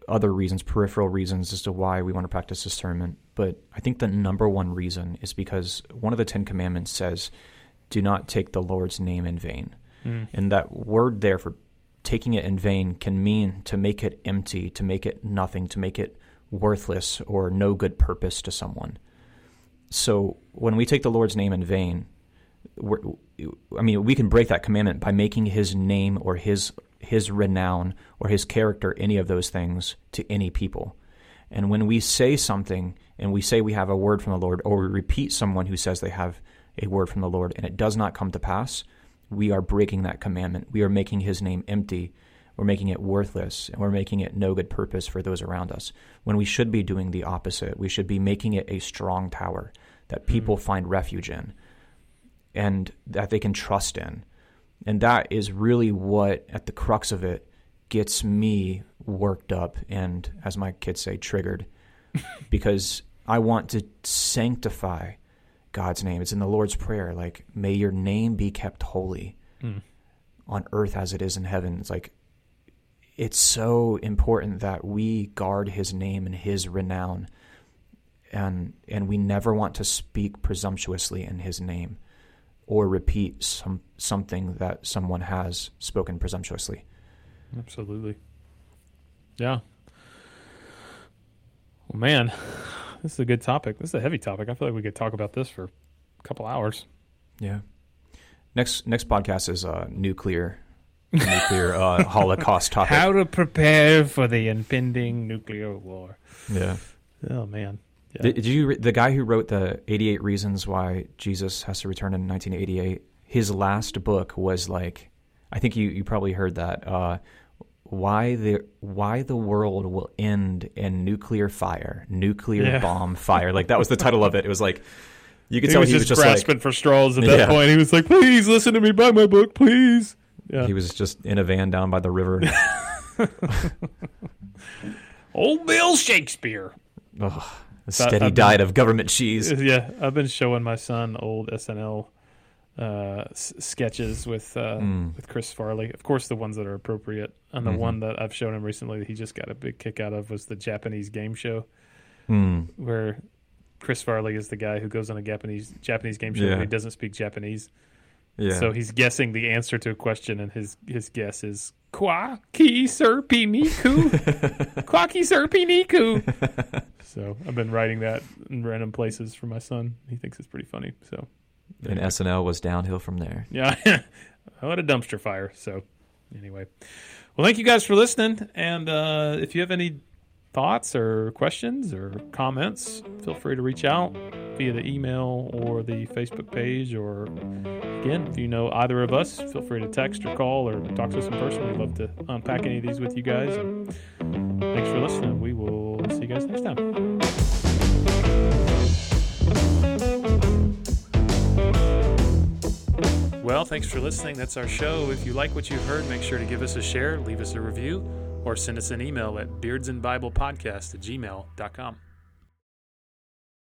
[SPEAKER 2] other reasons, peripheral reasons as to why we want to practice discernment, but I think the number one reason is because one of the 10 commandments says, "Do not take the Lord's name in vain."
[SPEAKER 1] Mm.
[SPEAKER 2] And that word there for taking it in vain can mean to make it empty, to make it nothing, to make it worthless or no good purpose to someone. So when we take the Lord's name in vain, I mean, we can break that commandment by making His name or His His renown or His character, any of those things, to any people. And when we say something and we say we have a word from the Lord, or we repeat someone who says they have a word from the Lord, and it does not come to pass, we are breaking that commandment. We are making His name empty. We're making it worthless, and we're making it no good purpose for those around us. When we should be doing the opposite, we should be making it a strong tower that people find refuge in and that they can trust in. And that is really what, at the crux of it, gets me worked up and, as my kids say, triggered. <laughs> because I want to sanctify God's name. It's in the Lord's Prayer, like, may your name be kept holy
[SPEAKER 1] Mm.
[SPEAKER 2] on earth as it is in heaven. It's like, it's so important that we guard his name and his renown. And, and we never want to speak presumptuously in his name or repeat some something that someone has spoken presumptuously.
[SPEAKER 1] Absolutely. Yeah. Well, man, this is a good topic. This is a heavy topic. I feel like we could talk about this for a couple hours.
[SPEAKER 2] Yeah. Next next podcast is uh, nuclear nuclear uh, Holocaust topic.
[SPEAKER 1] How to prepare for the impending nuclear war.
[SPEAKER 2] Yeah.
[SPEAKER 1] Oh man. Yeah.
[SPEAKER 2] Did, did you the guy who wrote the 88 reasons why Jesus has to return in 1988? His last book was like, I think you you probably heard that. Uh, why the why the world will end in nuclear fire, nuclear
[SPEAKER 1] Yeah.
[SPEAKER 2] bomb fire. Like that was the title of it. It was like you could
[SPEAKER 1] he
[SPEAKER 2] tell
[SPEAKER 1] was
[SPEAKER 2] he was
[SPEAKER 1] just
[SPEAKER 2] just
[SPEAKER 1] grasping
[SPEAKER 2] like
[SPEAKER 1] for straws at that
[SPEAKER 2] Yeah.
[SPEAKER 1] point. He was like, "Please listen to me. Buy my book, please." Yeah.
[SPEAKER 2] he was just in a van down by the river. <laughs>
[SPEAKER 1] Old Bill Shakespeare.
[SPEAKER 2] Ugh, a steady
[SPEAKER 1] been-
[SPEAKER 2] diet of government cheese.
[SPEAKER 1] Yeah, I've been showing my son old SNL uh, s- sketches with uh,
[SPEAKER 2] Mm.
[SPEAKER 1] with Chris Farley. Of course, the ones that are appropriate. And the
[SPEAKER 2] Mhm.
[SPEAKER 1] one that I've shown him recently that he just got a big kick out of was the Japanese game show,
[SPEAKER 2] Mm.
[SPEAKER 1] where Chris Farley is the guy who goes on a Japanese Japanese game show
[SPEAKER 2] Yeah.
[SPEAKER 1] and he doesn't speak Japanese.
[SPEAKER 2] Yeah.
[SPEAKER 1] So he's guessing the answer to a question, and his his guess is Kwa ki serpi niku. Kwa ki serpi niku. <laughs> so I've been writing that in random places for my son. He thinks it's pretty funny. So
[SPEAKER 2] and SNL was downhill from there.
[SPEAKER 1] yeah, <laughs> what a dumpster fire. So anyway, well, thank you guys for listening. And uh, if you have any thoughts or questions or comments, feel free to reach out via the email or the Facebook page. Or again, if you know either of us, feel free to text or call or talk to us in person. We'd love to unpack any of these with you guys. And thanks for listening. We will see you guys next time. Well, thanks for listening. That's our show. If you like what you've heard, make sure to give us a share, leave us a review, or send us an email at beardsandbiblepodcast at gmail.com.